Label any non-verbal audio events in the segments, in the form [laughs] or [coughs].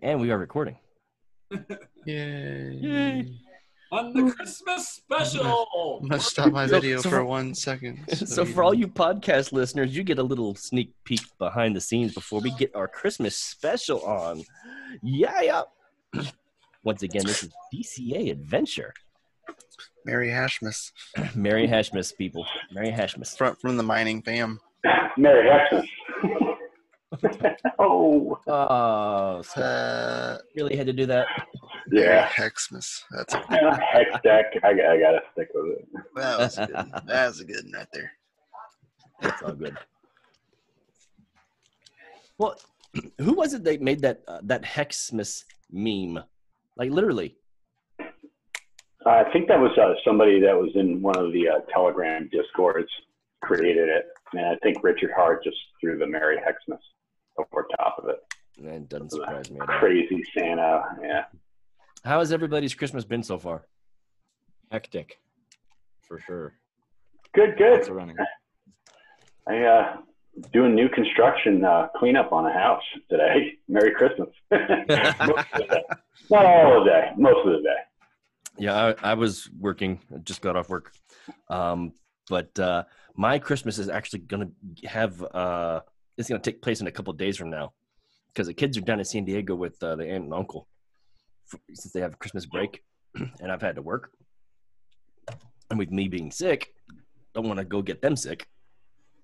Bam, and we are recording. [laughs] Yay. Yay. on the Christmas special. I'm gonna stop my [laughs] video so for for- one second. So for all you podcast listeners, you get a little sneak peek behind the scenes before we get our Christmas special on. Yeah, yeah. [clears throat] Once again, this is DCA Adventure. Merry Hashmas, [clears throat] Merry Hashmas, people. Merry Hashmas. front from the mining fam. Merry Xmas. [laughs] oh, Oh, so Uh, really had to do that. Yeah. Hexmas. That's a, [laughs] Hex deck. I, got- I gotta stick with it. that was a good. one. That was a good one right there. That's all good. Well, [clears throat] who was it that made that uh, that Hexmas meme? Like literally. I think that was uh, somebody that was in one of the uh, Telegram discords created it, and I think Richard Heart just threw the Merry Xmas over top of it. It doesn't surprise me at all. Crazy Santa. Yeah. How has everybody's Christmas been so far? Hectic, for sure. Good. Lots Good. of running. I uh, doing new construction uh, cleanup on a house today. [laughs] Merry Christmas. Most of the day. Not all the day. Most of the day. Yeah, I, I was working. I just got off work, um, but uh, my Christmas is actually going to have. Uh, it's going to take place in a couple days from now, because the kids are down in San Diego with uh, the aunt and uncle, f- since they have Christmas break, [clears throat] and I've had to work, and with me being sick, don't want to go get them sick.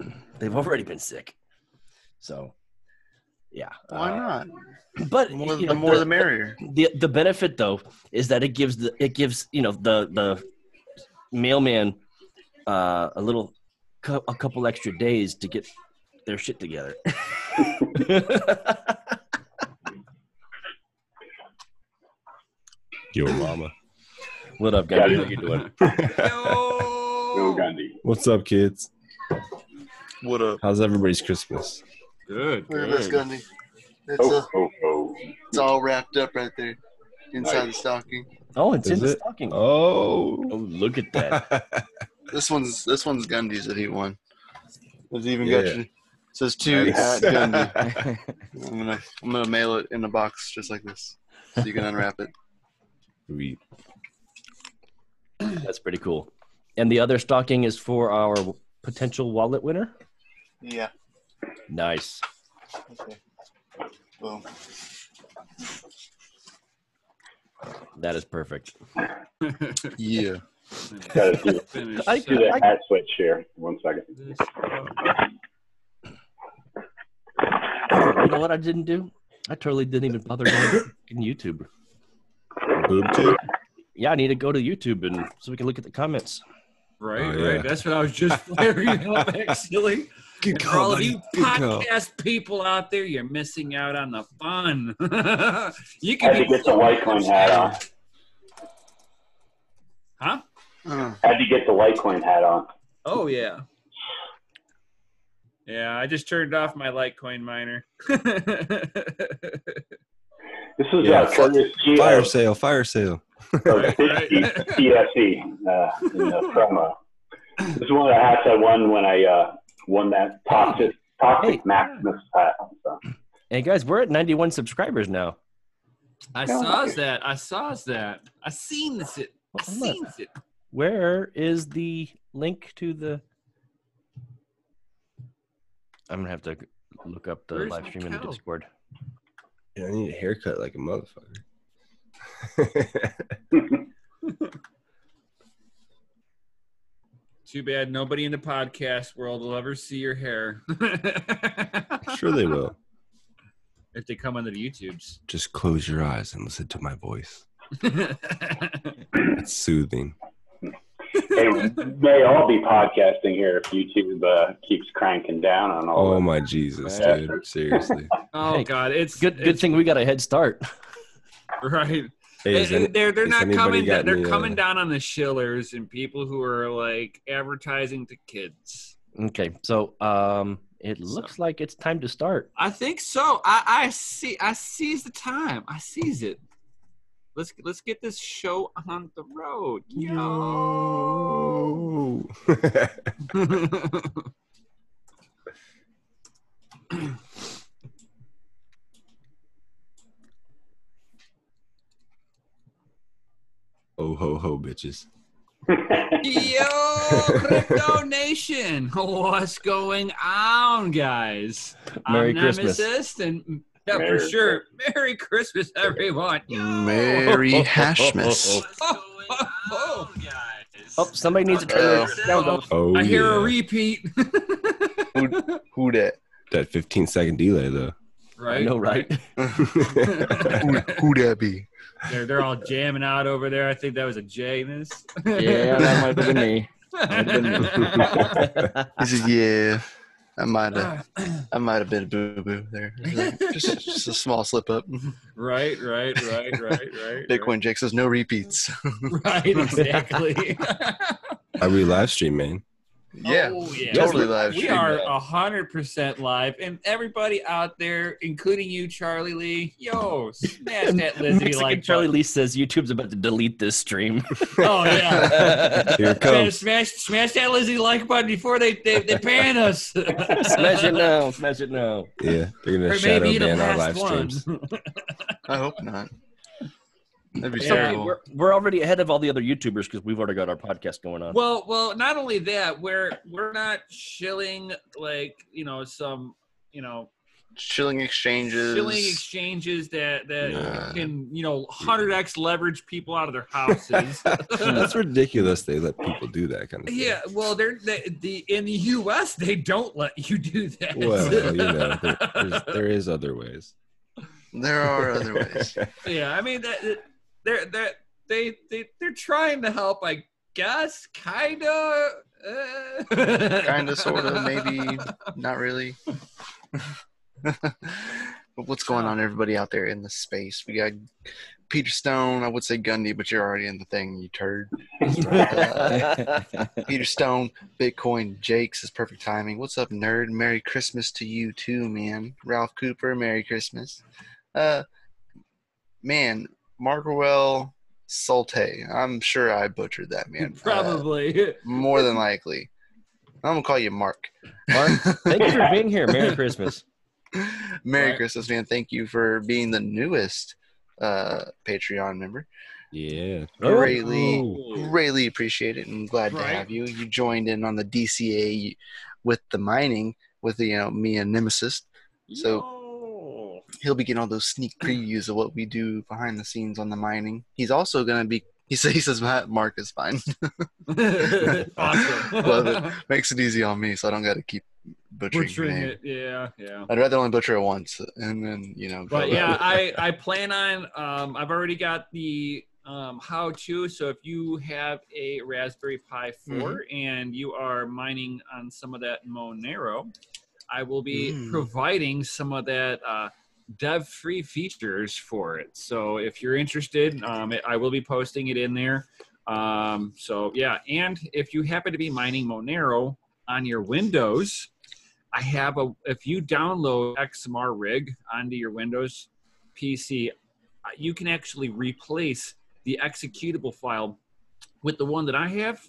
[clears throat] They've already been sick, so yeah. Why uh, not? But The more, you the, more the- the merrier. the the benefit though is that it gives the it gives you know the the mailman uh, a little a couple extra days to get their shit together. [laughs] Yo, mama. what up, guys? How you doing? Go Gundy. What's up, kids? What up? How's everybody's Christmas? Good. Look at this, good. Gundy. It's, Oh, uh, oh, oh. it's all wrapped up right there inside the stocking. Oh, it's in Is the stocking. Oh, Oh. look at that. [laughs] This one's this one's Gundy's that he won. It's even Yeah. got your says to Nice. at Gundy. I'm gonna I'm gonna mail it in a box just like this, so you can unwrap it. Sweet. That's pretty cool. And the other stocking is for our potential wallet winner. Yeah. Nice. Okay. Boom. That is perfect. [laughs] Yeah. Gotta do, Finish I- do the I- hat switch here. One second. This. You know what I didn't do? I totally didn't even bother going to YouTube. Boob tube? Yeah, I need to go to YouTube and so we can look at the comments. Right, Oh, yeah. right. That's what I was just [laughs] flaring up, actually. Good For all of you podcast people out there, you're missing out on the fun. [laughs] you Had can to get the Litecoin hat on. Huh? Uh, Had to get the Litecoin hat on. Oh yeah. Yeah, I just turned off my Litecoin miner. [laughs] This is Yeah, uh, courtesy Fire of, sale, fire sale. of Right, right. TSE uh, in the promo. This is one of the hats I won when I uh, won that Toxic, toxic Hey. Maximus hat. So. Hey guys, we're at 91 subscribers now. I saw that. I saw that. I seen this. It. I seen it. Where is the link to the? I'm gonna have to look up the Where's live stream in the cow? Discord. Yeah, I need a haircut like a motherfucker. Too bad nobody in the podcast world will ever see your hair. [laughs] sure they will. if they come onto the YouTubes. Just close your eyes and listen to my voice. [laughs] It's soothing. Hey, we may all be podcasting here if YouTube uh, keeps cranking down on all Oh of my Jesus, Yeah. dude. Seriously. [laughs] oh Hey, God, it's Good, good thing we got a head start. [laughs] right. Hey, is They- any- they're they're not anybody coming. got They're any, uh, coming down on the shillers and people who are like advertising to kids. Okay, so um, it looks like it's time to start. I think so. I I see. I seize the time. I seize it. Let's let's get this show on the road. Yo. [laughs] oh ho ho bitches. Yo, Crypto Nation, [laughs] what's going on, guys? Merry I'm Christmas. Nemesis, and yeah, Merry for sure. Merry Christmas, everyone. Yo. Merry Hashmas. Oh, oh, oh. Oh, somebody needs to turn Uh-oh. sound off. Oh, I hear a repeat. Who that? that 15 second delay though. I right? know, right? [laughs] Who, who that be? They're, they're all jamming out over there. I think that was a J in this. yeah, that might have been me. [laughs] Might have been me. He said, "Yeah, I might have, ah. [clears throat] I might have been a boo boo there. Just, [laughs] just a small slip up." right, right, right, right, [laughs] right. Bitcoin Jake says, "No repeats." Right, exactly. Are we live stream, man? Yeah, Oh, yeah. totally live We are a hundred percent live, and everybody out there, including you, Charlie Lee, yo, smash that [laughs] Lizzie like Charlie. Lee says YouTube's about to delete this stream. Oh yeah, [laughs] Here it smash, comes. smash, smash that Lizzie like button before they they, they ban us. [laughs] smash it now. Smash it now. Yeah, they're gonna Or shadow maybe the ban our last live one. streams. I hope not. That'd be so cool. we're, we're already ahead of all the other YouTubers because we've already got our podcast going on. Well, well, not only that, we're we're not shilling like you know some you know Shilling exchanges. shilling exchanges that that Yeah. can you know hundred x leverage people out of their houses. [laughs] That's ridiculous. They let people do that kind of thing. Yeah, well, they're they, the in the U.S. they don't let you do that. Well, you know, there, there's, there is other ways. There are other ways. [laughs] yeah, I mean that that- they're they they they they're trying to help, I guess, kind of, uh. kind of, sort of, [laughs] maybe, not really. [laughs] but what's going on, everybody out there in the space? We got Peter Stone. I would say Gundy, but you're already in the thing, you turd. [laughs] Peter Stone, Bitcoin, Jake's is perfect timing. What's up, nerd? Merry Christmas to you too, man. Ralph Cooper, Merry Christmas. Uh, man, Margarwell Solte. I'm sure I butchered that, man. Uh, Probably. more than likely. I'm gonna call you Mark. Mark, thank you for [laughs] being here. Merry Christmas. Merry Right. Christmas, man. Thank you for being the newest uh, Patreon member. Yeah. Greatly, Oh. greatly appreciate it and glad to have you. You joined in on the DCA with the mining with the, you know me and Nemesis. So he'll be getting all those sneak [clears throat] previews of what we do behind the scenes on the mining. He's also gonna be. He says he says "Matt, Mark is fine. [laughs] awesome. Love it. Makes it easy on me, so I don't got to keep butchering, Butchering it, yeah, yeah. I'd rather only butcher it once and then you know. But yeah, I I plan on. Um, I've already got the um, how to. So if you have a Raspberry Pi 4 and you are mining on some of that Monero, I will be Mm. providing some of that uh, dev-free features for it. So if you're interested, um, it, I will be posting it in there. Um, so yeah, and if you happen to be mining Monero on your Windows, I have a. If you download XMRig onto your Windows PC, uh, you can actually replace the executable file with the one that I have,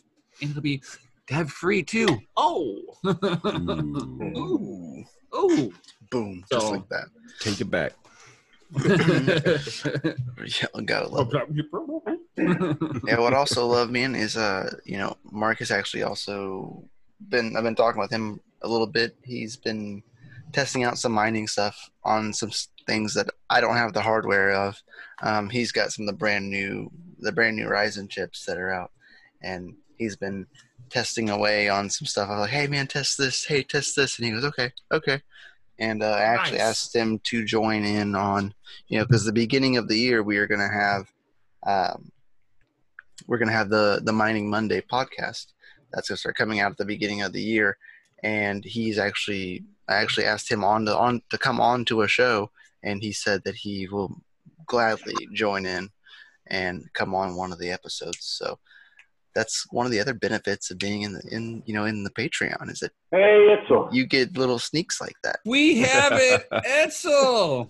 and it'll be dev free too. Oh, [laughs] Ooh. ooh, ooh. Boom, just like that. Take it back. [laughs] Yeah, I gotta love it. Yeah, what I also love, man, is uh, you know, Mark has actually also been. I've been talking with him a little bit. He's been testing out some mining stuff on some things that I don't have the hardware of. Um, he's got some of the brand new, the brand new Ryzen chips that are out, and he's been testing away on some stuff. I was like, "Hey, man, test this. Hey, test this," and he goes, "Okay, okay." And uh, I actually Nice. asked him to join in on, you know, because the beginning of the year we are going to have. Um, we're going to have the the mining monday podcast that's going to start coming out at the beginning of the year and he's actually i actually asked him on to on to come on to a show and he said that he will gladly join in and come on one of the episodes so that's one of the other benefits of being in the in you know in the patreon is that Hey, Itzel. you get little sneaks like that we have it, Itzel.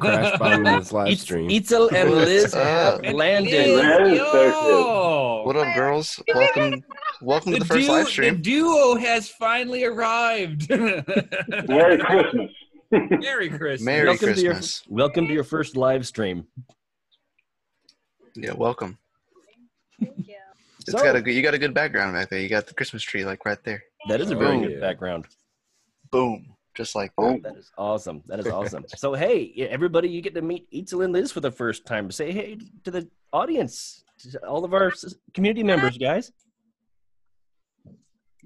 Crash bomb this live Itz- stream. Itzel and Liz have? And landed. Liz, There is, yo. what up girls welcome welcome to the first duo, live stream The duo has finally arrived. [laughs] Merry Christmas. Merry Christmas. merry Welcome to your- christmas Welcome to your first live stream. yeah welcome Thank you. It's So- got a good. You got a good background back there. You got the Christmas tree like right there. That is a very Oh, good yeah. background. Boom, just like Oh. that. That is awesome. That is awesome. so hey, everybody, you get to meet Itzel and Liz for the first time. Say hey to the audience, to all of our community members, guys.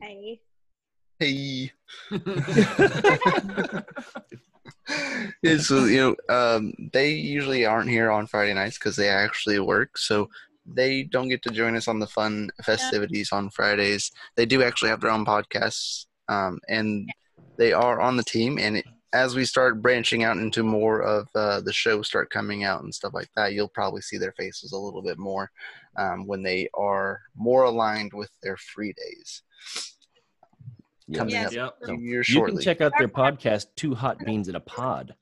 Hey. Hey. [laughs] Yeah, so you know, um, they usually aren't here on Friday nights because they actually work, so they don't get to join us on the fun festivities on Fridays. They do actually have their own podcasts, um, and they are on the team. And it, as we start branching out into more of uh, the shows start coming out and stuff like that, you'll probably see their faces a little bit more um, when they are more aligned with their free days. Coming Yes. up Yep. So here You shortly. can check out their podcast, Two Hot Beans in a Pod.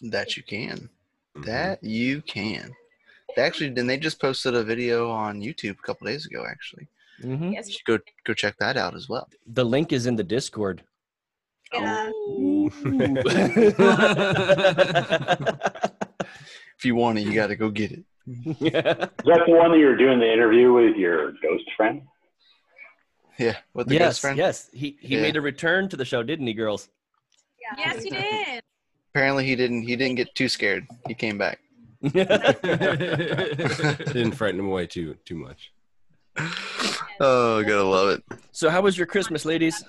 That you can. Mhm. That you can. They actually, then they just posted a video on YouTube a couple days ago. Actually, hmm you Yes. should go go check that out as well. The link is in the Discord. Yeah. [laughs] If you want it, you got to go get it. it. Is that the one that you were doing the interview with your ghost friend? Yeah, with the yes, ghost friend. yes. He he Yeah. made a return to the show, didn't he, girls? Yeah. Yes, he did. Apparently, he didn't. He didn't get too scared. He came back. [laughs] Didn't frighten him away too too much. Oh, gotta love it. so, how was your Christmas, ladies?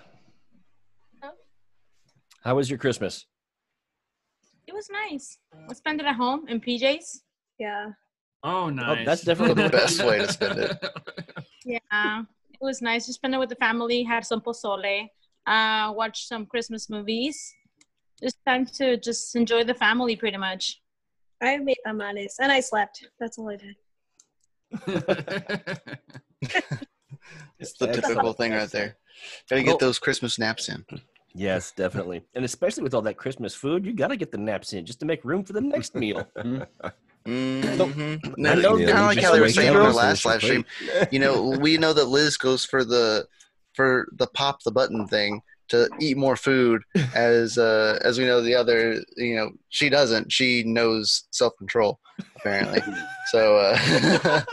How was your Christmas? It was nice. I spent it at home in PJs. Yeah. Oh, nice. that's definitely [laughs] the best way to spend it. [laughs] Yeah, it was nice to spend it with the family. Had some pozole. Uh, watch some Christmas movies. Just time to just enjoy the family, pretty much. I made tamales and I slept. That's all I did. [laughs] It's the typical thing right there. Gotta Cool. get those Christmas naps in. Yes, definitely. And especially with all that Christmas food, you got to get the naps in just to make room for the next meal. [laughs] Mm-hmm. I know kind of like just how they were saying up on their and last live stream. You know, we know that Liz goes for the for the pop the button thing to eat more food [laughs] as uh as we know the other you know she doesn't. She knows self-control apparently. [laughs] So uh [laughs]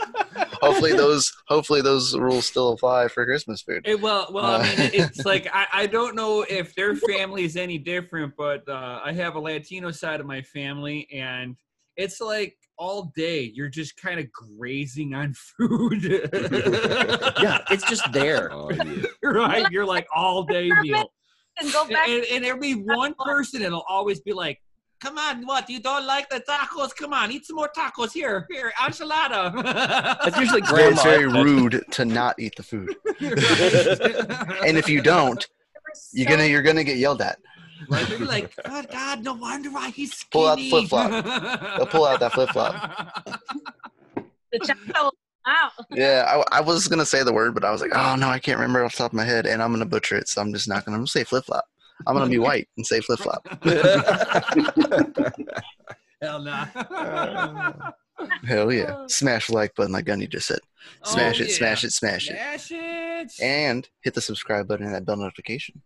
hopefully those hopefully those rules still apply for christmas food. It, well, well, I mean, Uh, it's like I, I don't know if their family is any different, but uh, I have a Latino side of my family, and it's like all day you're just kind of grazing on food. [laughs] yeah, it's just there. [laughs] Oh yeah. right. You're like all day meal, And go back. and, and there'll be one person that'll always be like. Come on, what? You don't like the tacos? Come on, eat some more tacos. Here, here, enchilada. It's [laughs] usually grandma. it's very rude to not eat the food and if you don't you're gonna you're gonna get yelled at Right? They're like, oh God, no wonder why he's skinny. Pull out the flip-flop. They'll pull out that flip-flop. [laughs] the chapo out. Yeah, I, I was gonna say the word, but I was like, oh no, I can't remember off the top of my head, and I'm gonna butcher it, so I'm just not gonna. I'm gonna say flip flop. I'm gonna be white and say flip flop. [laughs] Hell nah. [laughs] Hell yeah! Smash the like button, like Gunny just said. Smash Oh, it, yeah. smash it, smash it, Smash it. and hit the subscribe button and that bell notification.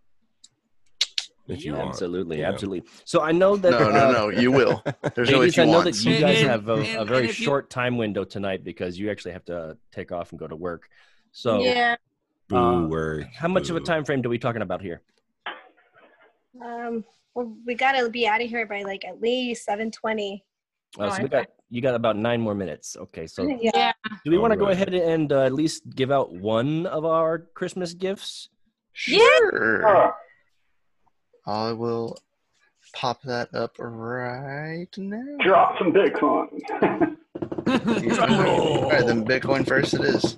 If you Yeah, want. Absolutely, you know. absolutely. So I know that. No, no, uh, no, you will. [laughs] There's no Ladies, if you I know want. that you guys and- have a, and- a very and if you- short time window tonight because you actually have to take off and go to work. So, Yeah. Boo uh, work. how much of a time frame do we talking about here? Um, well, we gotta be out of here by like at least seven twenty. Uh, so Oh, we got you got about nine more minutes. Okay, so Yeah. [laughs] Yeah. do we want to go ahead and uh, at least give out one of our Christmas gifts? Sure. Oh, I will pop that up right now. drop some Bitcoin. [laughs] All right, then Bitcoin first. It is.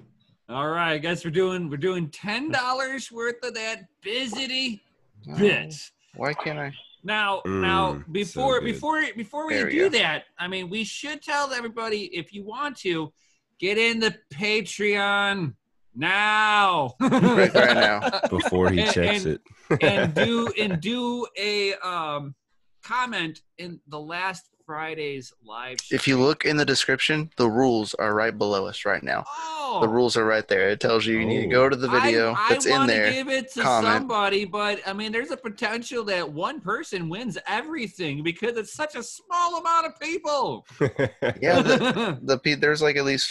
All right, guys, we're doing we're doing ten dollars worth of that busity Oh, bit. why can't I? Now, now, Mm, so before good. before before we There do go. that, I mean, we should tell everybody if you want to get in the Patreon now. Right, right now. [laughs] Before he And- checks and- it. and do [laughs] and do a um comment in the last Friday's live. If you look in the description, the rules are right below us right now. oh, The rules are right there. It tells you you need to go to the video I, that's I in wanna there. give it to comment. somebody, but I mean, there's a potential that one person wins everything because it's such a small amount of people. [laughs] Yeah, the, the there's like at least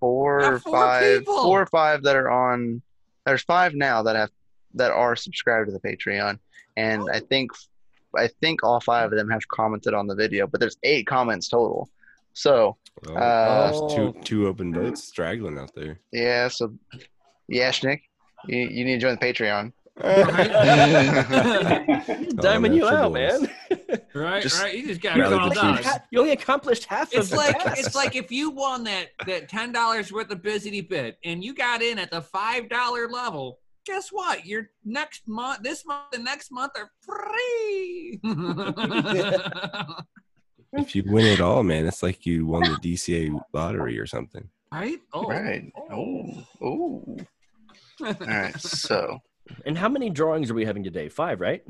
four or five, people. four or five that are on. There's five now that have that are subscribed to the Patreon, and I think I think all five of them have commented on the video. But there's eight comments total. So Oh, Uh, there's two two open votes straggling out there. yeah, so yeah, Schnick, you, you need to join the Patreon. [laughs] [laughs] Diming you out, boys. man. Right, Just right. You just got rally it all the done. troops. you only accomplished half It's of the like task. it's like if you won that that ten dollars worth of busy bid and you got in at the five dollar level. Guess what? Your next month, this month, and next month are free. If you win it all, man, it's like you won the DCA lottery or something. right? Oh, Right. Oh. Oh. All right. So And how many drawings are we having today? Five, right?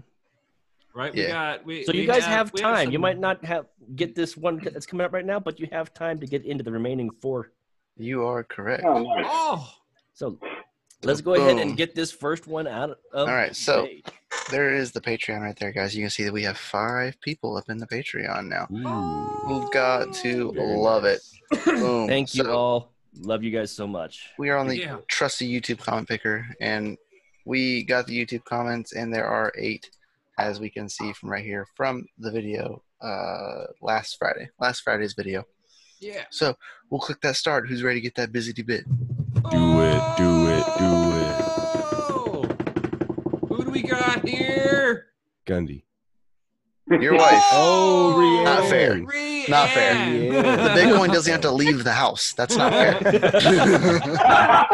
Right. We Yeah. got. We, So you we guys have we time. you some- might not have get this one that's coming up right now, but you have time to get into the remaining four. you are correct. Oh, nice. Oh, So let's go ahead and get this first one out of. All right, so- the. There is the Patreon right there, guys. You can see that we have five people up in the Patreon now. Ooh. We've got to Very love it. Boom. [coughs] thank you So, all. Love you guys so much. We are on the Yeah. trusty YouTube comment picker, and we got the YouTube comments, and there are eight, as we can see from right here from the video uh, last Friday, last Friday's video. yeah. So we'll click that start. Who's ready to get that busy bit? Do it, do it, do it. Oh! Who do we got here? Gundy. Your wife. Oh, Rianne. Not fair. Rianne. Not fair. Yeah. The Bitcoin doesn't have to leave the house. That's not fair. [laughs]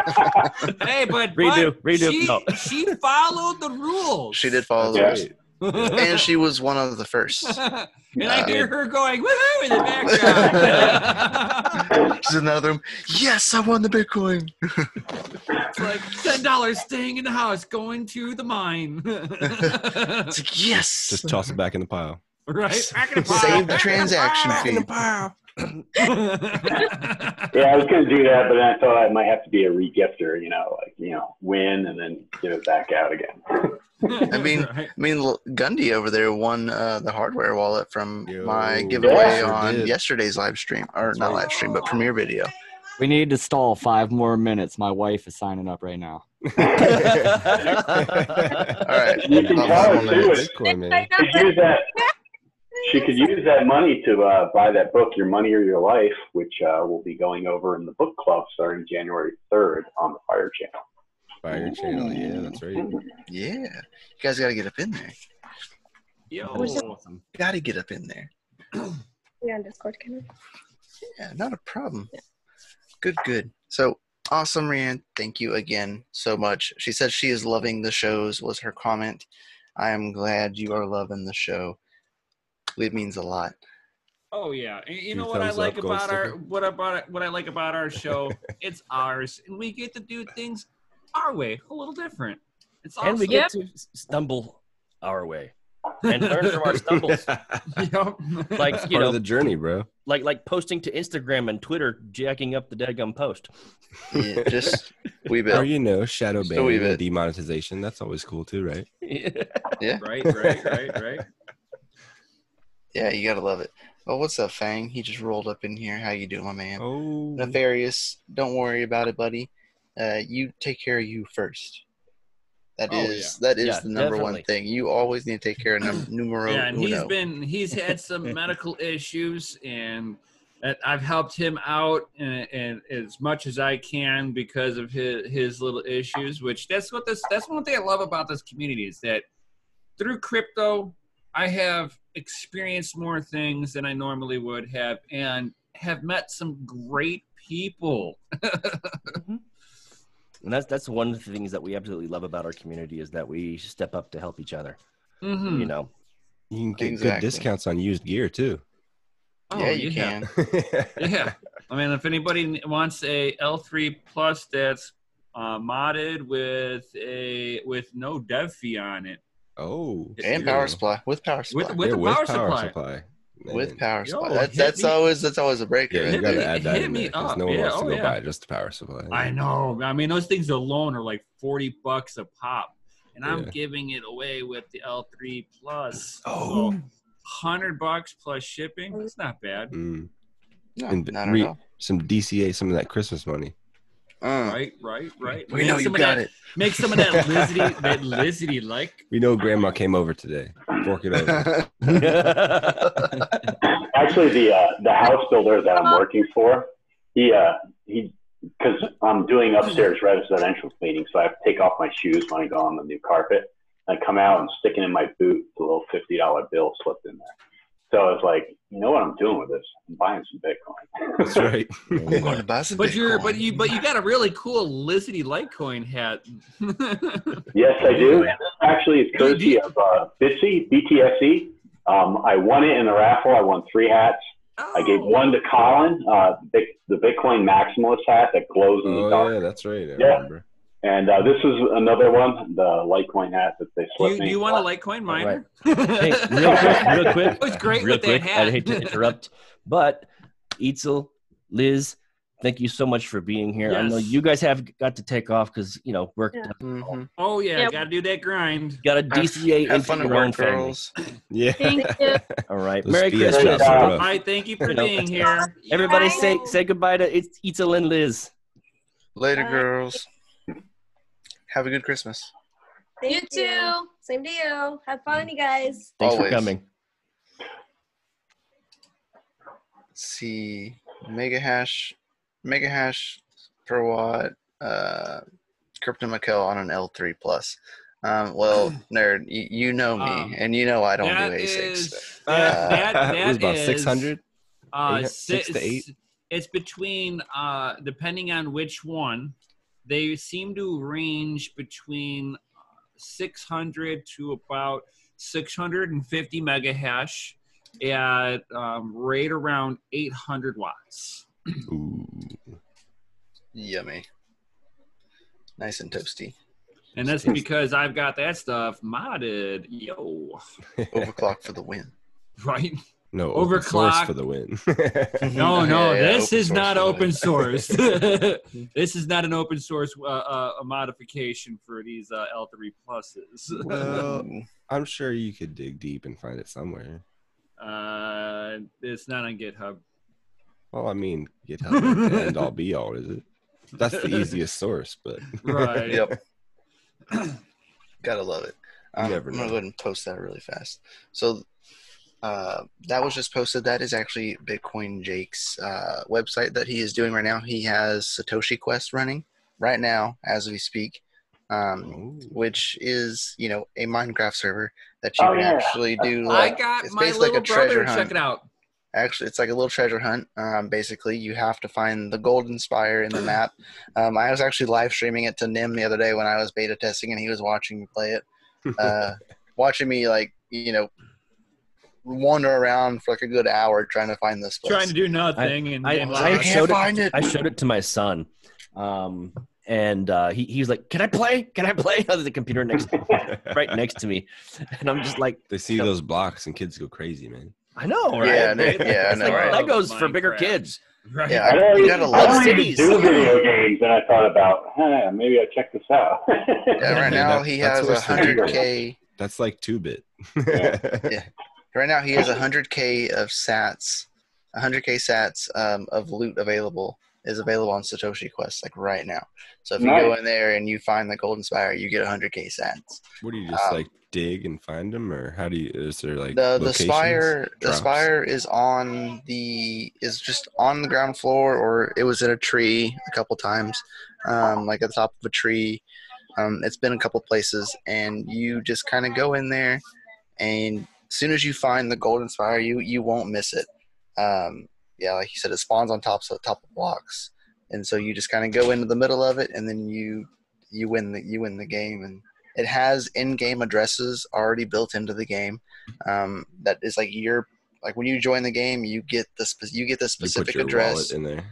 Hey, but Redo, but redo. She, No. she followed the rules. she did follow the Yeah. rules, and [laughs] she was one of the first. [laughs] and I Uh, hear her going woohoo in the background. [laughs] She's in another room. Yes, I won the Bitcoin. it's like ten dollars staying in the house, going to the mine. It's like, yes. Just toss it back in the pile. right? Back in the pile. Save the Back in transaction pile. fee. [laughs] Yeah, I was going to do that, but then I thought I might have to be a regifter, you know, like, you know, win and then give it back out again. I mean, Right. I mean, Gundy over there won uh, the hardware wallet from Yo, my giveaway sure on did. yesterday's live stream, or not live stream, but premiere video. We need to stall five more minutes. My wife is signing up right now. [laughs] [laughs] All right. You can About tell five too, minutes. it's- Bitcoin, man. She could use that. She could use that money to uh, buy that book, Your Money or Your Life, which uh, will be going over in the book club starting January 3rd on the Fire Channel. Fire channel, yeah, that's right. Yeah, you guys got to get up in there. Yo. Got to get up in there. [clears throat] Yeah, on Discord, can we? Yeah, not a problem. Good, good. So awesome, Rianne. Thank you again so much. She said she is loving the shows, was her comment. I am glad you are loving the show. It means a lot. Oh yeah, And you Two know what I thumbs like up, gold about our sticker. what about what I like about our show? [laughs] it's ours, and we get to do things our way, a little different. It's awesome. and we get to stumble our way [laughs] and learn from our stumbles. [laughs] Yep. Like you Part know, of the journey, bro. like like posting to Instagram and Twitter, jacking up the daggum post. Yeah, just we Or bit. you know, shadow Just a wee banning, bit. demonetization. That's always cool too, right? Yeah, right, right, right, right. Yeah, you gotta love it. Oh, what's up, Fang? He just rolled up in here. How you doing, my man? Oh, Nefarious, don't worry about it, buddy. Uh, you take care of you first. That Oh, is that is Yeah, the number one thing. You always need to take care of num- [clears throat] numero Yeah, and he's uno. been he's had some [laughs] medical issues, and I've helped him out and, and as much as I can because of his his little issues. Which that's what this that's one thing I love about this community is that through crypto, I have experienced more things than I normally would have, and have met some great people. And that's that's one of the things that we absolutely love about our community is that we step up to help each other. Mhm. You know, you can get Exactly. good discounts on used gear too. Oh, yeah, you can. [laughs] yeah. I mean, if anybody wants a L3 Plus that's uh, modded with a with no dev fee on it, Oh, And cool. power supply with power supply. with with Yeah, the with power, supply. Man, with power Yo, supply. That's hit that's me- always that's always a breaker. Yeah, you Hit got me- to add that hit in me there up. no one Yeah, wants to oh, go yeah. buy just the power supply. I know. I mean, those things alone are like forty bucks a pop, and I'm giving it away with the L3 Plus. Oh. hundred bucks plus shipping. It's not bad. Mm. No, and not re- some DCA, some of that Christmas money. Mm. Right, right, right. We Make know you some of got that, it. Make some of that [laughs] lizardy, that lizardy like. We know Grandma came over today. Fork it over. [laughs] Actually, the uh, the house builder that I'm working for, he uh, he because I'm doing upstairs residential cleaning, so I have to take off my shoes when I go on the new carpet. I come out and sticking in my boot, the little fifty dollar bill slipped in there. So I was like, you know what I'm doing with this? I'm buying some Bitcoin. That's right. I'm going to buy some But you're, but you, but you got a really cool lizardy Litecoin hat. [laughs] Yes, I do. This Actually, it's courtesy of uh, Bitsy, BTSC. Um, I won it in a raffle. I won three hats. I gave Oh. one to Colin, uh, the Bitcoin Maximalist hat that glows in the Oh dark. yeah, that's right. I Yeah. remember. And uh, this is another one, the Litecoin hat that they Do slipped you, do me. you want a Litecoin miner? [laughs] Hey, real quick, real quick. It was great real with quick. that hat. I hate to interrupt, but Itzel, Liz, thank you so much for being here. I know you guys have got to take off because you know work. Yeah. Mhm. Oh yeah, Yeah. got to do that grind. Got a DCA Have into fun at your own work, family. girls. [laughs] Yeah. Thank you. [laughs] All right, Those Merry Christmas. shops are rough. Hi, thank you for You being here. Everybody Bye. say say goodbye to It's- Itzel and Liz. Later, Bye. girls. Have a good Christmas. Thank You too. Same to you. Have fun, you guys. Thanks Always. for coming. Let's see, mega hash, mega hash per watt, uh, crypto Mikel on an L3 plus. Um, well, [clears throat] nerd, you, you know me, Um, and you know I don't That do ASICs. is Uh, that, [laughs] that, it was about is, six hundred. Uh, Eight- six, six to eight? It's between, uh, depending on which one, they seem to range between 600 to about 650 mega hash at um, right around 800 watts. Ooh. Yummy, nice and toasty. And that's because I've got that stuff modded. Yo, Overclock for the win. [laughs] right? No, open source Overclock. for the win. [laughs] No, no, Yeah, yeah, this open is not open source. [laughs] [laughs] this is not an open source uh, uh, a modification for these uh, L3 pluses. well, I'm sure you could dig deep and find it somewhere. uh, it's not on GitHub. Well, I mean, GitHub ain't the end all be all, is it? That's the easiest source, but Right. Yep. [clears throat] Gotta love it. You Um, never I'm gonna go ahead and post that really fast. So uh, that was just posted. That is actually Bitcoin Jake's uh, website that he is doing right now. He has Satoshi Quest running right now as we speak, um, which is you know a Minecraft server that you Oh, can yeah. actually do. Like, I got it's my basically little like a treasure brother. hunt. Check it out. Actually, it's like a little treasure hunt. Um, basically, you have to find the golden spire in the [clears throat] map. Um, I was actually live streaming it to Nim the other day when I was beta testing, and he was watching me play it, [laughs] uh, watching me like you know wander around for like a good hour trying to find this place. Trying to do nothing and I- getting I I can't showed it- find it. I showed it to my son, um, and uh, he he was like, "Can I play? Can I play?" [laughs] On the computer next, [laughs] right next to me, and I'm just like, They see those blocks and kids go crazy, man. "I know, right? Yeah, I yeah, I It's know, like right? Legos for bigger kids." Right. Yeah, I don't, you even, gotta I love don't even do video games, and I thought about, huh, maybe I check this out. [laughs] Yeah, right now That- he has a hundred k. That's like two bit. Right now he has hundred k of Sats, hundred k Sats um, of loot available is available on Satoshi Quest like right now. So if you go in there and you find the golden spire, you get hundred k Sats. What do you just Um, like dig and find them, or how do you? Is there like the the locations? spire the spire is on the is just on the ground floor or it was in a tree a couple times um, like at the top of a tree um, it's been a couple places and you just kind of go in there and as soon as you find the golden spire you you won't miss it. Um, yeah like you said it spawns on top so top of blocks. And so you just kind of go into the middle of it and then you you win the you win the game. And it has in-game addresses already built into the game. Um, that is like your like when you join the game you get the spe- you get the specific your address. wallet in there.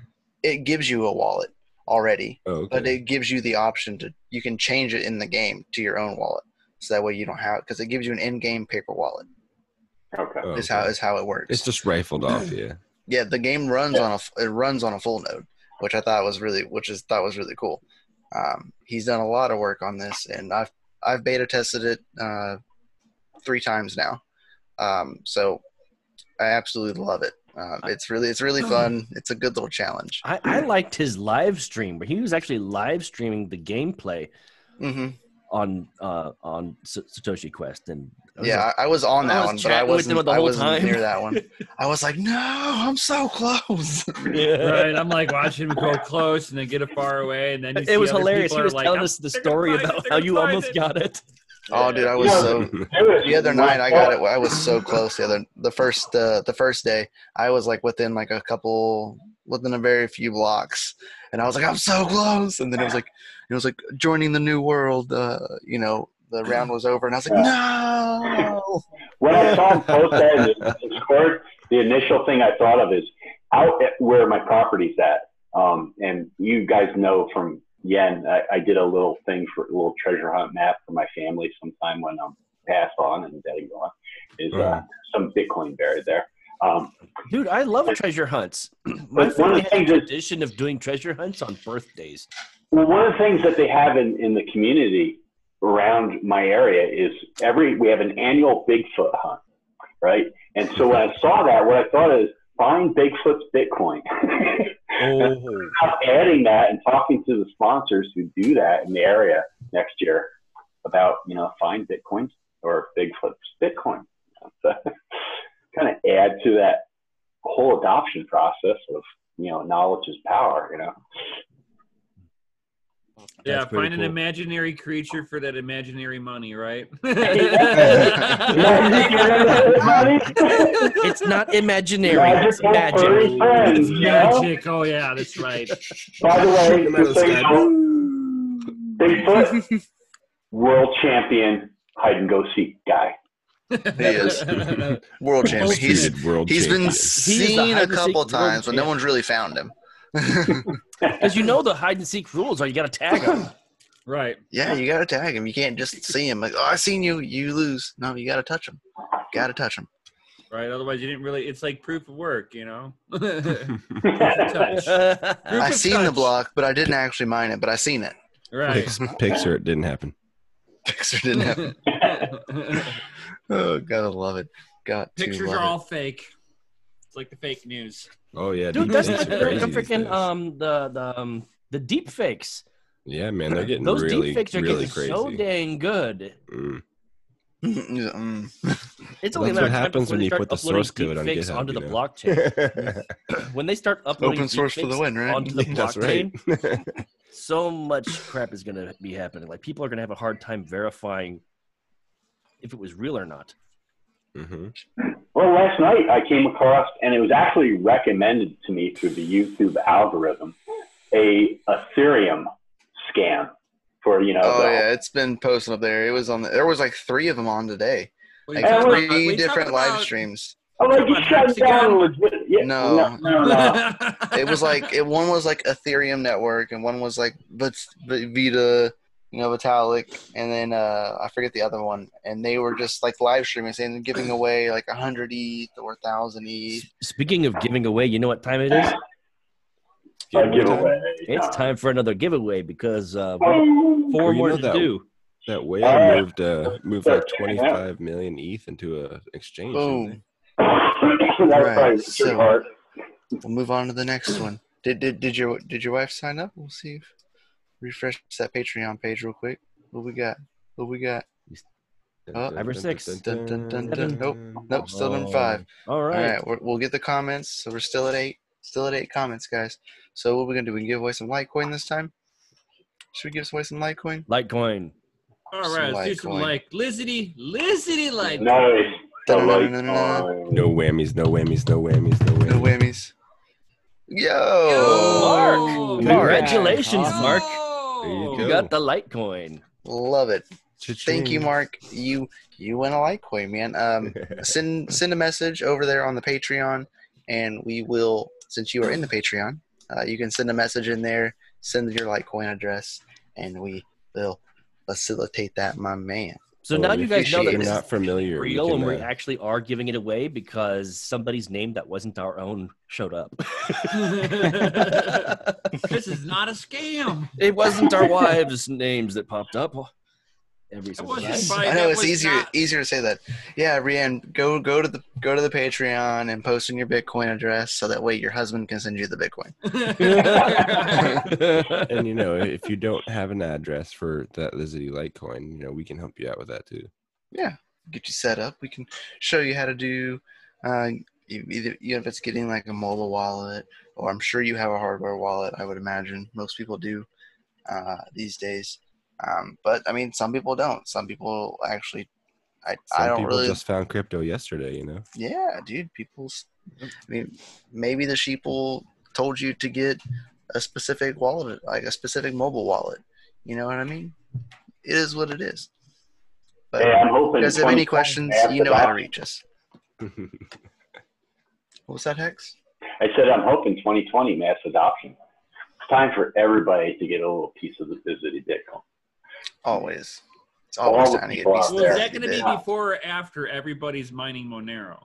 it gives you a wallet already Oh, okay. but it gives you the option to you can change it in the game to your own wallet. So that way you don't have because it gives you an in-game paper wallet okay. Oh, is how okay. is how it works It's just rifled off, [clears throat] yeah. yeah the game runs on a f- it runs on a full node which i thought was really which is thought was really cool um, he's done a lot of work on this and i've i've beta tested it uh, three times now um, so I absolutely love it. Uh, it's really it's really fun. It's a good little challenge. I, I liked his live stream where he was actually live streaming the gameplay hmm on uh, on S- Satoshi Quest, and I Yeah, like, I, I was on I that was one, but I wasn't. him the I wasn't time. near that one. [laughs] I was like, no, I'm so close. Right, I'm like watching him go close and then get it far away, and then you see it was hilarious. He was like, telling "I'm- us the story about how you almost it." got it. oh, dude, I was Yeah. so. It The other night, I got it. I was so [laughs] close. The other, the first, uh, the first day, I was like within like a couple, within a very few blocks, and I was like, I'm so close. And then it was like, it was like joining the new world. Uh, you know, the round was over, and I was like, no. When I saw him post that in the Discord, the initial thing I thought of is out at where my property's at. Um, and you guys know from Yen, I, I did a little thing for a little treasure hunt map for my family sometime when I'm passed on and dead and gone. Is uh, some Bitcoin buried there. Um, Dude, I love treasure hunts. [clears throat] My But one of family the has a things is- tradition of doing treasure hunts on birthdays. Well, one of the things that they have in, in the community around my area is every we have an annual Bigfoot hunt, right? And so when I [laughs] saw that, what I thought is find Bigfoot's Bitcoin. Oh, [laughs] adding that and talking to the sponsors who do that in the area next year about you know find Bitcoins or Bigfoot's Bitcoin. [laughs] So, kind of add to that whole adoption process of you know knowledge is power. You know. Yeah, That's pretty find an imaginary creature for that imaginary money, right? [laughs] it's not imaginary. It's magic. friends, It's you know? magic. Oh yeah, that's right. By the way, Come out of just so the you sky. know, Bigfoot, world champion hide and go seek guy. He is [laughs] world champion. He's world he's been seen hide a and couple times, but no one's really found him. [laughs] Because you know the hide and seek rules are you got to tag them. [clears throat] right. yeah, you gotta tag him. You can't just see him like, oh, I seen you, you lose. No, you gotta touch him. Gotta touch him. Right. Otherwise, you didn't really. It's like proof of work, you know. [laughs] [laughs] touch. I of seen the block, but I didn't actually mine it. But I seen it. Right. Pics, picture it didn't happen. Pixar didn't happen. Oh, gotta love it. Got Pictures love are it. all fake. It's like the fake news. Oh yeah, Dude, that's like the, crazy the freaking um the the um the deep fakes. Yeah, man, they're getting Those really, deep fakes are really getting crazy. so dang good. Mm. [laughs] It's only That's what happens when you put the source code on GitHub, onto you the know? blockchain. [laughs] when they start uploading Open source for the win, right? onto the [laughs] That's blockchain, right. so much crap is going to be happening. Like people are going to have a hard time verifying if it was real or not. hmm Well, last night I came across, and it was actually recommended to me through the YouTube algorithm, a Ethereum scam for you know. Oh the- yeah, it's been posted up there. It was on. The, there was like three of them on today. Like you about- three we talk different live about- streams. I'm like, you shut down legit. Yeah, No. no, no, no. [laughs] It was like it, one was like Ethereum network, and one was like but Vita, you know, Vitalik, and then uh I forget the other one. And they were just like live streaming, saying giving away like a hundred ETH or a thousand ETH. Speaking of giving away, you know what time it is? A giveaway. It's time for another giveaway because uh, we Oh, four Well, more to that- do. That way I moved uh, moved like 25 million ETH into a exchange. didn't Boom. That's probably Right, Richard so- Heart. We'll move on to the next one. Did did did your did your wife sign up? We'll see. If, refresh that Patreon page real quick. What we got? What we got? they? Oh, Five or six. Dun, dun, dun, dun. Nope. Nope. Still in five. Oh. All All right. right, we're, we'll get the comments. So we're still at eight. Still at eight comments, guys. So what we gonna do? We can give away some Litecoin this time. Should we give away some Litecoin? Litecoin. All Some right, let's do some like Lizity, Lizity like. Nice. The Da-da-da-da-da-da. No whammies, no whammies, no whammies, no whammies. No whammies. Yo. Yo, Mark, congratulations, Awesome. Mark. There you You go. got the Litecoin. Love it. Cha-ching. Thank you, Mark. You you win a Litecoin, man. Um, [laughs] send send a message over there on the Patreon, and we will. Since you are in the Patreon, uh, you can send a message in there. Send your Litecoin address, and we will facilitate that, my man. So Oh, now you guys know that you're this not is familiar. we real can, and we uh, actually are giving it away because somebody's name that wasn't our own showed up. this. [laughs] [laughs] this is not a scam. it wasn't our [laughs] wives' names that popped up. Every single wasn't time. I know it's easier not- easier to say that. Yeah, Rianne, go go to the go to the Patreon and post in your Bitcoin address so that way your husband can send you the Bitcoin. [laughs] [laughs] And you know, if you don't have an address for that Lizzie Litecoin, you know, we can help you out with that too. Yeah, get you set up. We can show you how to do uh, either you know, if it's getting like a mobile wallet, or I'm sure you have a hardware wallet. I would imagine most people do uh, these days. Um, but I mean, some people don't. Some people actually. I, Some I don't people really. just found crypto yesterday, you know. Yeah, dude. People's. I mean, maybe the sheeple told you to get a specific wallet, like a specific mobile wallet. You know what I mean? It is what it is. But Hey, I'm hoping. if you guys have any questions, you know how to reach us. [laughs] What was that, Hex? I said I'm hoping 2020 mass adoption. It's time for everybody to get a little piece of the Visited Bitcoin. Always. It's always the time to get people pieces out well, there. is there. that going to be before or after everybody's mining Monero?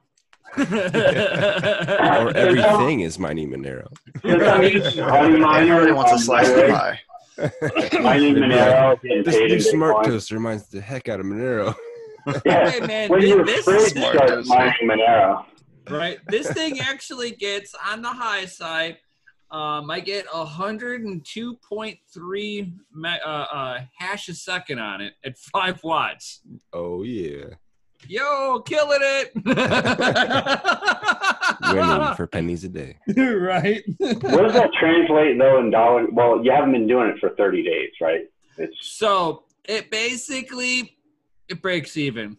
[laughs] or [laughs] everything is mining Monero. Since I'm using Honey Miner Everybody wants a slice of my the rig, [laughs] pie. Mining Monero, This new smart Bitcoin. toaster reminds the heck out of Monero. Yeah. Hey, man, When thi- this, fridge Smart starts toaster. mining Monero. right? This thing actually gets on the high side. Um, I get 102.3 uh, uh, hash a second on it at five watts. Oh yeah, Yo, killing it! [laughs] winning for pennies a day. [laughs] right? What does that translate though in dollars? Well, you haven't been doing it for 30 days, right? It's So it basically it breaks even.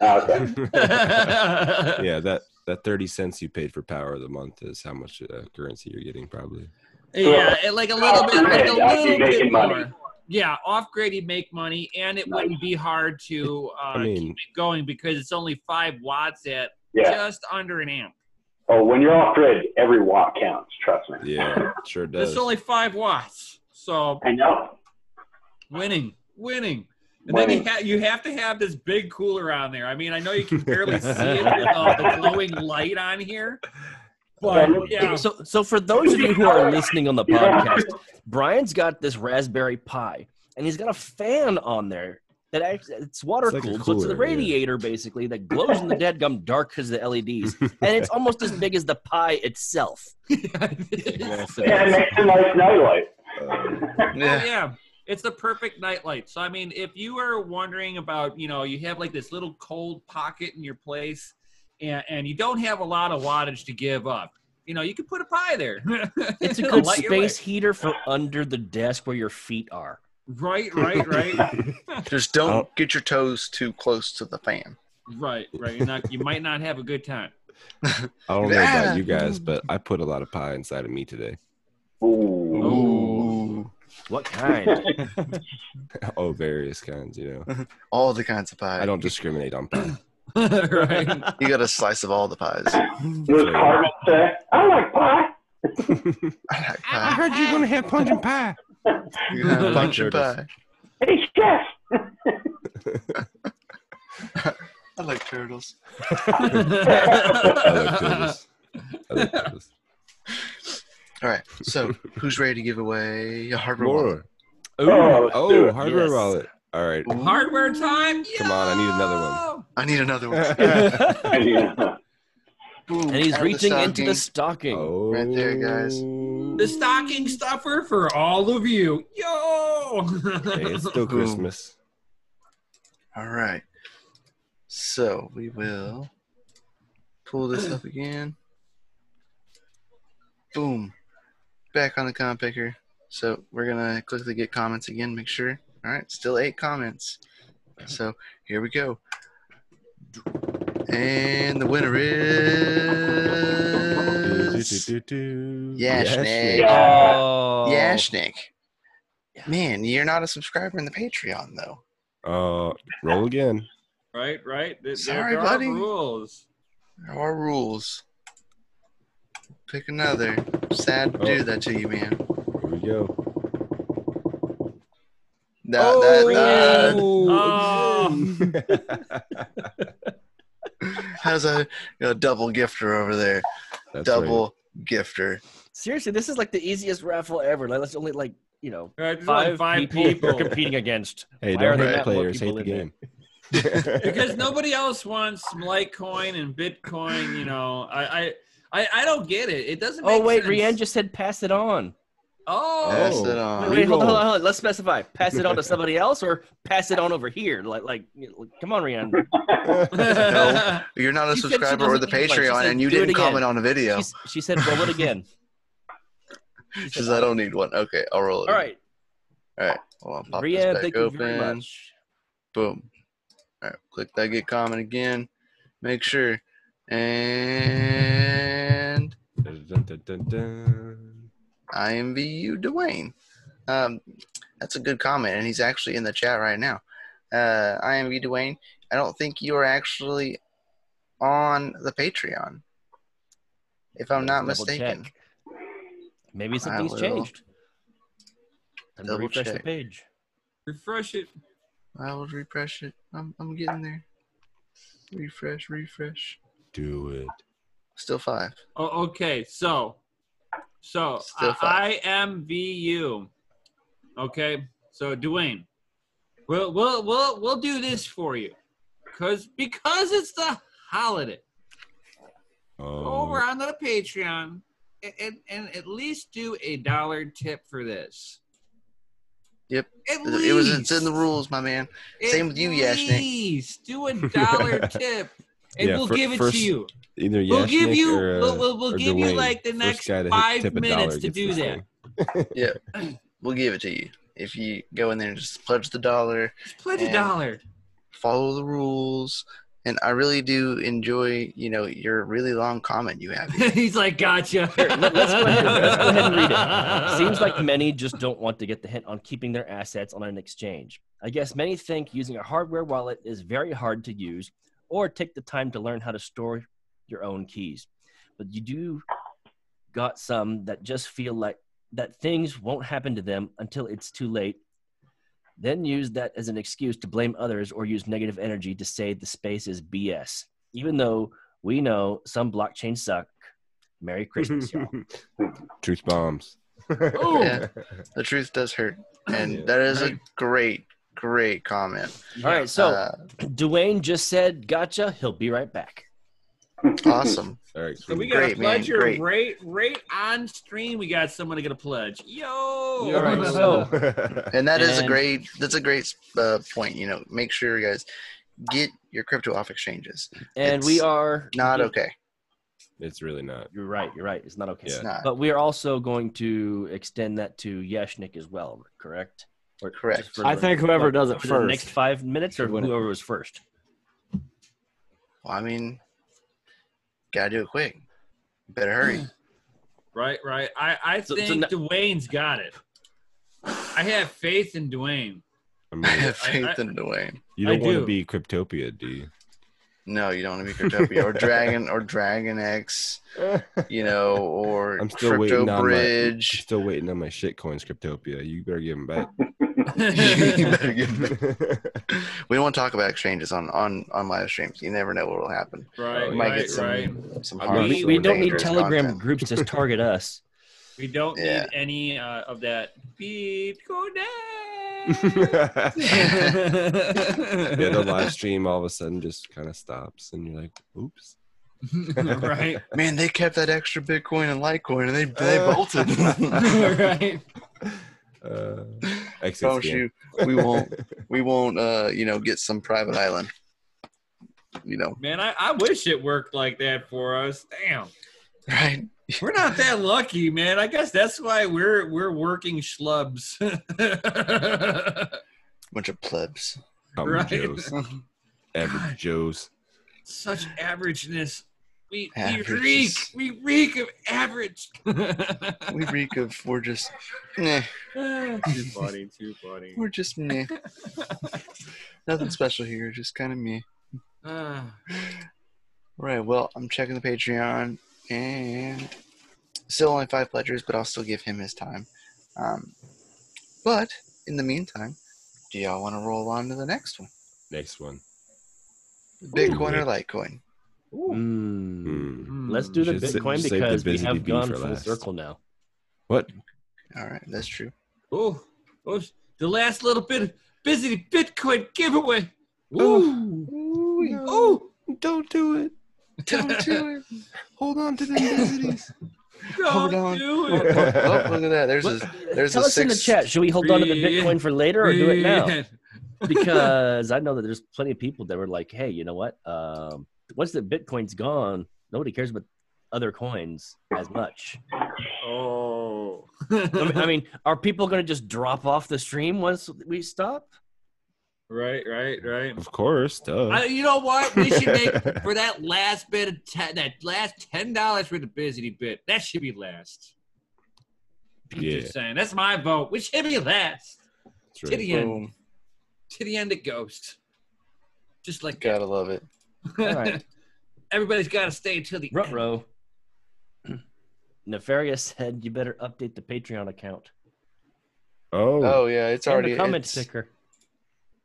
oh, okay. [laughs] yeah, that that thirty cents you paid for power of the month is how much uh, currency you're getting, probably. Yeah, it- like a little bit, like a Off-grid, after little you're making bit money. more. Yeah, off grid you make money, and it wouldn't be hard to uh, I mean- keep it going because it's only five watts at Yeah. just under an amp. Oh, when you're off grid, every watt counts. Trust me. Yeah, sure does. It's only five watts, so I know. winning, winning. And then you, ha- you have to have this big cooler on there. I mean, I know you can barely [laughs] see it with uh, the glowing light on here, but yeah, So, so for those of you who are listening on the podcast, Brian's got this Raspberry Pi, and he's got a fan on there that actually it's water It's like a cooled, so it's cooler, the yeah. radiator basically that glows in the dead gum dark because the LEDs, [laughs] and it's almost as big as the Pi itself. [laughs] Yes, it Yeah, it is. makes a nice nightlight. Uh, Oh, Yeah. Yeah. It's the perfect nightlight. So I mean, if you are wondering about, you know, you have like this little cold pocket in your place and, and you don't have a lot of wattage to give up, you know, you can put a pie there. [laughs] It's a good light space heater for under the desk where your feet are. Right, right, right. [laughs] Just don't Oh. get your toes too close to the fan. right, right. You're not you might not have a good time. [laughs] I don't know about you guys, but I put a lot of pie inside of me today. Ooh. Ooh. What kind? [laughs] oh, various kinds, you know. [laughs] All the kinds of pie. I don't discriminate on pie. [laughs] right. You got a slice of all the pies. What does Carmen say? I like pie. I like pie. heard you're gonna have punch and pie. You can have punch and pie. Hey, chef. I like turtles. I like turtles. I like turtles. All right. So, who's ready to give away a hardware wallet? More. Oh, Oh, hardware Yes. wallet. All right. Ooh, Hardware time. Come on, I need another one. I need another one. [laughs] Yeah. Boom, and he's out of reaching into the stocking. stocking. Oh, Right there, guys. The stocking stuffer for all of you. Yo! Hey, it's still [laughs] Boom. Christmas. All right. So we will pull this up again. Boom. Back on the comment picker. So we're gonna quickly get comments again, make sure. All right, still eight comments. So here we go. And the winner is Yashnik. Yeah. Oh, Yashnik. Man, you're not a subscriber in the Patreon though. Uh, roll again. right, right. There, Sorry, there are buddy. rules. There are rules. Pick another. Sad to Oh. do that to you, man. Here we go. That, Oh, that, Oh. [laughs] uh, how's a, a double gifter over there? That's double gifter. Seriously, this is like the easiest raffle ever. Like, let's only like you know Right, five, five people, people. you're competing against. Hey, Why are don't there hate not players, hate the game. [laughs] because nobody else wants some Litecoin and Bitcoin. You know, I I I, I don't get it. It doesn't. Oh wait, sense. Rianne just said pass it on. Oh, Pass it on. Wait, wait, hold on, hold on, hold on. Let's specify. Pass it on to somebody else, or pass it on over here. Like, like, come on, Rianne. No. You're not a She subscriber or the doesn't use one. She Patreon, said, and you didn't comment on the video. She's, she said, "Roll it again." She [laughs] She said, says, I don't need one. Okay, I'll roll it. All right, All right. Hold on. Pop Rianne, this thank back you open. very much. Boom. All right. Click that get comment again. Make sure. And Dun, dun, dun, dun, dun. IMVU Dwayne. Um, that's a good comment, and he's actually in the chat right now. Uh, IMV Dwayne, I don't think you are actually on the Patreon, if I'm not Let's double mistaken. check. Maybe I something's will changed. Time to double refresh the page. refresh it. I will refresh it. I'm, I'm getting there. Refresh, refresh. Do it. Still five. Oh, okay. So, so Still I. I am VU. Okay. So Dwayne, we'll we'll we'll we'll do this for you, cause because it's the holiday. Oh. Go Oh, over onto the Patreon and, and, and at least do a dollar tip for this. Yep. At It was it's in the rules, my man. At Same with you, Yashnik. Please do a dollar [laughs] tip, and Yeah, we'll fir- give it first- to you. either We'll give Yashnik you. or, uh, we'll we'll, we'll or give you like the First next guy to hit- five tip a minutes dollar to do that. thing. [laughs] We'll give it to you. If you go in there and just pledge the dollar, Just pledge a dollar. follow the rules. And I really do enjoy, you know, your really long comment you have. here. [laughs] He's like, gotcha. Here, let, us go ahead, let's go ahead and read it. [laughs] Seems like many just don't want to get the hint on keeping their assets on an exchange. I guess many think using a hardware wallet is very hard to use or take the time to learn how to store your own keys. But you do got some that just feel like that things won't happen to them until it's too late. Then use that as an excuse to blame others or use negative energy to say the space is BS. Even though we know some blockchains suck. Merry Christmas, y'all. [laughs] Truth bombs. Ooh. Yeah. The truth does hurt. And Yeah. that is a great, great comment. All right, so Uh, Dwayne just said, "Gotcha." He'll be right back. awesome. [laughs] All right. So we sweet. got Great, a man, pledger great. right right on stream. We got someone to get a pledge. Yo. All right, so [laughs] And that is a great, that's a great uh, point. You know, make sure you guys get your crypto off exchanges. and we are Not okay. it's really not. You're right. You're right. It's not okay. Yeah. It's not. But we are also going to extend that to Yashnik as well. Correct? Or Correct. for I think whoever what, does it for the next five minutes, or should win it. whoever was first. Well, I mean, gotta do it quick. Better hurry. [sighs] Right, right. I, I So- so think now- Dwayne's got it. I have faith in Dwayne. [laughs] I I mean, have faith I- in Dwayne. you I don't want do. to be Cryptopia, do you? No, you don't want to be Cryptopia or Dragon or Dragon X, you know, or I'm still Crypto waiting on my. I'm still waiting on my shit coins, Cryptopia. You better give them back. [laughs] You better give [laughs] we don't want to talk about exchanges on on on live streams. You never know what will happen. right, We might right, get some right. some I'm hard not We, we don't need Telegram content. groups to [laughs] target us. We don't Yeah. need any uh, of that. Beep, go down. [laughs] yeah, the [laughs] live stream all of a sudden just kind of stops, and you're like, "Oops." [laughs] right, Man, they kept that extra Bitcoin and Litecoin, and they they Uh. bolted. right. Uh, exit Promise you, we won't we won't uh you know get some private island. You know, Man, I, I wish it worked like that for us. Damn. right? We're not that lucky, man. I guess that's why we're we're working schlubs. [laughs] Bunch of plebs. Common Right. Joes, [laughs] average Joes. Such averageness. We, we reek. We reek of average. [laughs] We reek of we're just nah. too funny. Too funny. We're just meh. Nothing special here, just kind of me. Ah. Right. Well, I'm checking the Patreon and still only five pledgers, but I'll still give him his time. Um, but in the meantime, do y'all want to roll on to the next one? Next one. Bitcoin or Ooh. Litecoin? Mm. Hmm. let's do the Should Bitcoin save the because we have bee gone for full last. circle now. What? All right, that's true. Oh, oh, the last little bit of busy Bitcoin giveaway. Ooh. Oh, Don't do it. Don't do it. Hold on to the visities. Hold don't on. do Oh, it. oh, look at that. There's a there's a. Tell a us in the chat. Should we hold on to the Bitcoin for later or do it now? [laughs] Because I know that there's plenty of people that were like, "Hey, you know what? Um, once the Bitcoin's gone, nobody cares about other coins as much." Oh. I mean, are people going to just drop off the stream once we stop? Right, right, right. Of course, duh. I, you know what? We should make for that last bit of te- that last ten dollars for the busy bit. That should be last. yeah, Just saying. That's my vote. We should be last. that's To right. the end. To the end it goes. Just like. Gotta love it. All right. [laughs] Everybody's got to stay until the end. Ruh-roh. [clears throat] Nefarious said you better update the Patreon account. Oh, Oh yeah, it's And already the comment it's- sticker.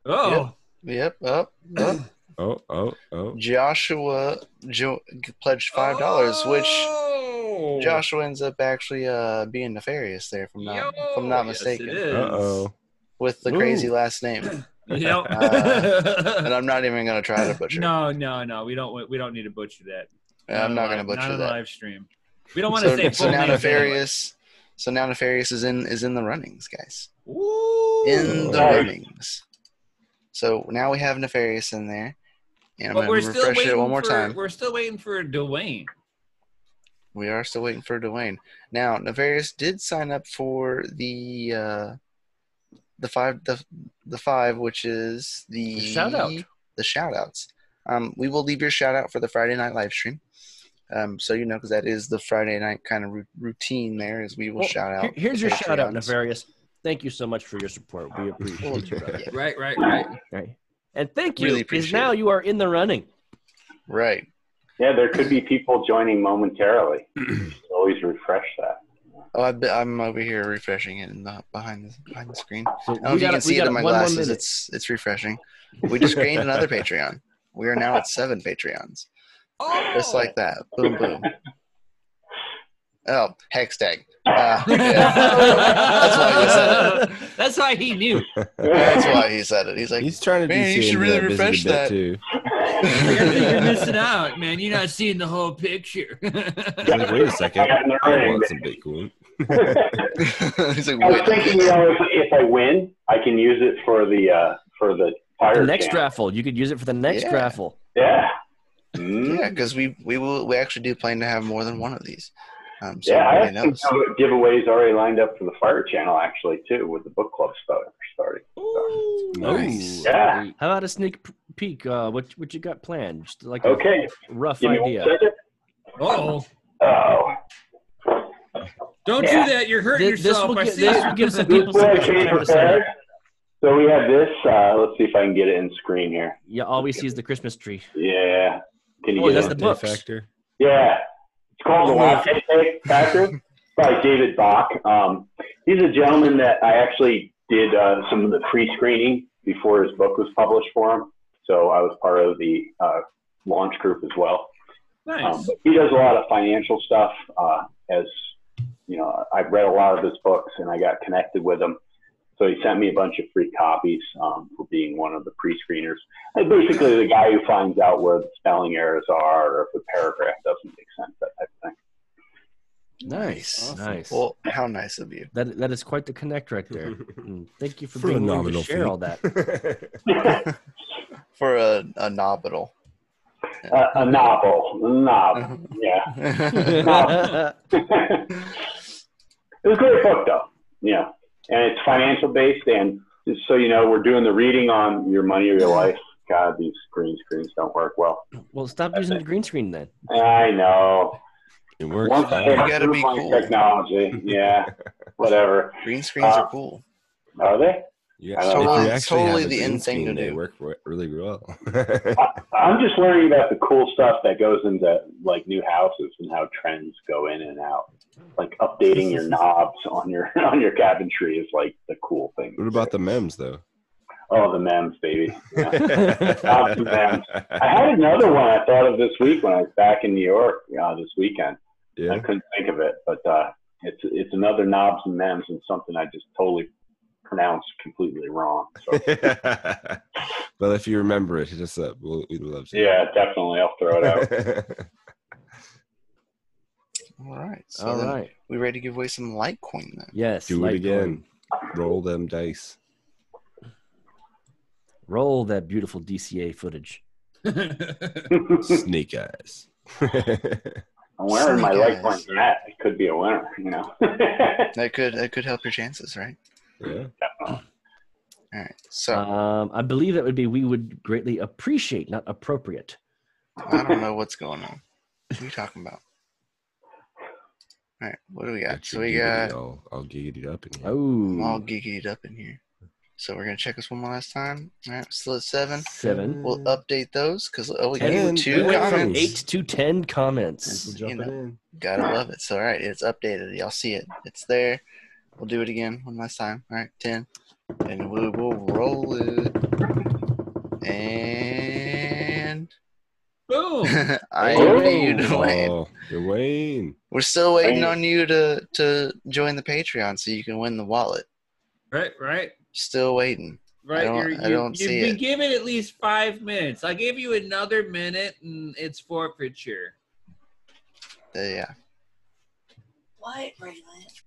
Oh, Yep, up, up. [clears throat] oh, oh, oh. Joshua jo- pledged five dollars, which Oh. Joshua ends up actually uh being nefarious there, from not if I'm not Yo, yes, mistaken. Uh oh. with the Ooh. crazy last name. [laughs] Yep. [laughs] and I'm not even gonna try to [laughs] butcher. no, no, no. We don't. We don't need to butcher that. I'm not gonna live- butcher not on that. live stream. We don't want to So, say so full now names anyway. nefarious. So now nefarious is in is in the runnings, guys. Ooh. In the Nice. runnings. So now we have nefarious in there, and I'm But we're gonna still refresh waiting it one more for, time. We're still waiting for Dwayne. We are still waiting for Dwayne. Now, Nefarious did sign up for the uh, the five the the five, which is the, The shout out. The shout outs. Um, we will leave your shout out for the Friday night live stream. Um, so you know, because that is the Friday night kind of routine. There is we will Well, shout out. here's your shout out, Nefarious. Thank you so much for your support. We appreciate you, brother. [laughs] Right, right, right. Right. And thank you, Really because appreciate now it. you are in the running. right. Yeah, there could be people joining momentarily. [clears throat] Always refresh that. Oh, I, be- I'm over here refreshing it in the, behind the behind the screen. So I don't know if you can see it in my one glasses. minute. It's it's refreshing. We just gained another [laughs] Patreon. We are now at seven Patreons. Oh, Just like that. Boom, boom. [laughs] Oh, hex tag. Uh, yeah. That's why he said it. That's why he knew. That's why he said it. He's like, He's trying to Man, do you should really refresh that. too. You're, you're missing out, man. You're not seeing the whole picture. Like, wait a second, I got in I want some Bitcoin. he's like, I was thinking, you know, if, if I win, I can use it for the uh, for the fire. the next channel. raffle. You could use it for the next Yeah. raffle. Yeah. Mm. Yeah, because we we will we actually do plan to have more than one of these. Um, so Yeah, I everybody have some giveaways already lined up for the fire channel actually too, with the book club start, starting. Nice. Ooh. Yeah. How about a sneak peek? Uh, what what you got planned? Just like a Okay, rough give idea. oh, Oh, don't Yeah. do that. You're hurting This, this yourself. will I see this will give some this people way some I extra came time to sign prepared. So we have this. Uh, let's see if I can get it in screen here. Yeah, all we see is the Christmas tree. Yeah. Can you Oh, get that's it? the Latte books. factor. Yeah. It's called the Latte Factor by David Bach. Um, he's a gentleman that I actually did uh, some of the pre-screening before his book was published for him. So I was part of the uh, launch group as well. Um, Nice. but he does a lot of financial stuff. Uh, as you know, I've read a lot of his books and I got connected with him. So he sent me a bunch of free copies um, for being one of the pre-screeners. And basically, the guy who finds out where the spelling errors are or if the paragraph doesn't make sense, that type of thing. Nice. Nice. Well, how nice of you. That that is quite the connect right there. [laughs] Mm, Thank you for, For being willing to share fee. all that. [laughs] For a, a nominal. Uh, a novel, a novel, [laughs] yeah. it was a great book, though. Yeah, and it's financial based, and just so you know, we're doing the reading on your money or your life. God, these green screens don't work well. well, stop using the green screen then. I know. It works. Once I. You gotta be cool. technology, yeah, [laughs] whatever. Green screens Uh, are cool. Are they? Yeah, It's totally- it's totally the green in thing screen, to they work really well. [laughs] I'm just learning about the cool stuff that goes into like new houses and how trends go in and out. Like updating your knobs on your [laughs] on your cabinetry is like the cool thing. what about the memes though? Oh, the memes, baby. Yeah. Lots of memes. I had another one I thought of this week when I was back in New York uh, this weekend. I couldn't think of it, but uh, it's it's another knobs and mems and something I just totally pronounced completely wrong. So [laughs] well, if you remember it, hit us up. We'll, we'd love to. yeah, definitely, I'll throw it out. [laughs] All right. So All then right. we ready to give away some Litecoin then? Yes. Do it Litecoin. again. Roll them dice. Roll that beautiful DCA footage. [laughs] Snake eyes. I'm wearing my Snake eyes. Litecoin hat. It could be a winner, you know. [laughs] That could that could help your chances, right? yeah. All right. So Um, I believe that would be we would greatly appreciate, not appropriate. I don't know what's going on. What are you talking about? All right. What do we got? Get So we giggity got all, all giggity up in here. I'm all Oh, giggity up in here. So we're gonna check this one more last time. All right. Still at seven. seven. We'll update those because oh, we got Ten. We two went from eight to ten comments. jumping know. in. Gotta love it. So all right, it's updated. Y'all see it. It's there. We'll do it again one last time. All right, ten, and we will roll it. And Boom. [laughs] I Oh. am you, Dwayne. Oh, Dwayne. We're still waiting on you to to join the Patreon so you can win the wallet. Right, right. Still waiting. Right, don't- you're, I don't you've see been it. given at least five minutes. I'll give you another minute, and it's forfeiture. Uh, yeah. What, Braylon?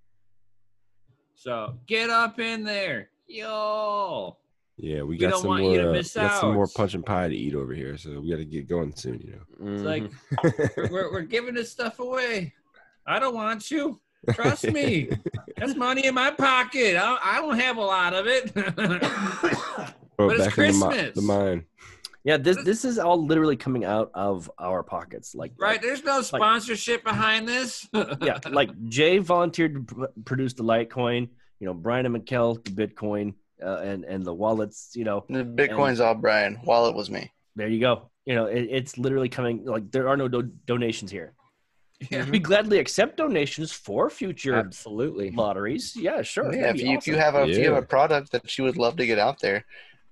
So get up in there, yo. Yeah, we We got some want more. uh, got some more punch and pie to eat over here, so we got to get going soon. You know, It's like Mhm. we're, we're, we're giving this stuff away. I don't want you. Trust me. [laughs] That's money in my pocket. I, I don't have a lot of it. [coughs] But it it's back in the, mi- Christmas. the mine. yeah, this this is all literally coming out of our pockets. Like right? There's no sponsorship behind this. [laughs] yeah, like Jay volunteered to pr- produce the Litecoin. You know, Brian and Mikkel the Bitcoin uh, and and the wallets. You know, The Bitcoin's all Brian. Wallet was me. there you go. You know, it, it's literally coming. Like there are no do- donations here. Yeah. [laughs] We gladly accept donations for future Absolutely. lotteries. Yeah, sure. Yeah, if be you, if you have a if you have a product that you would love to get out there,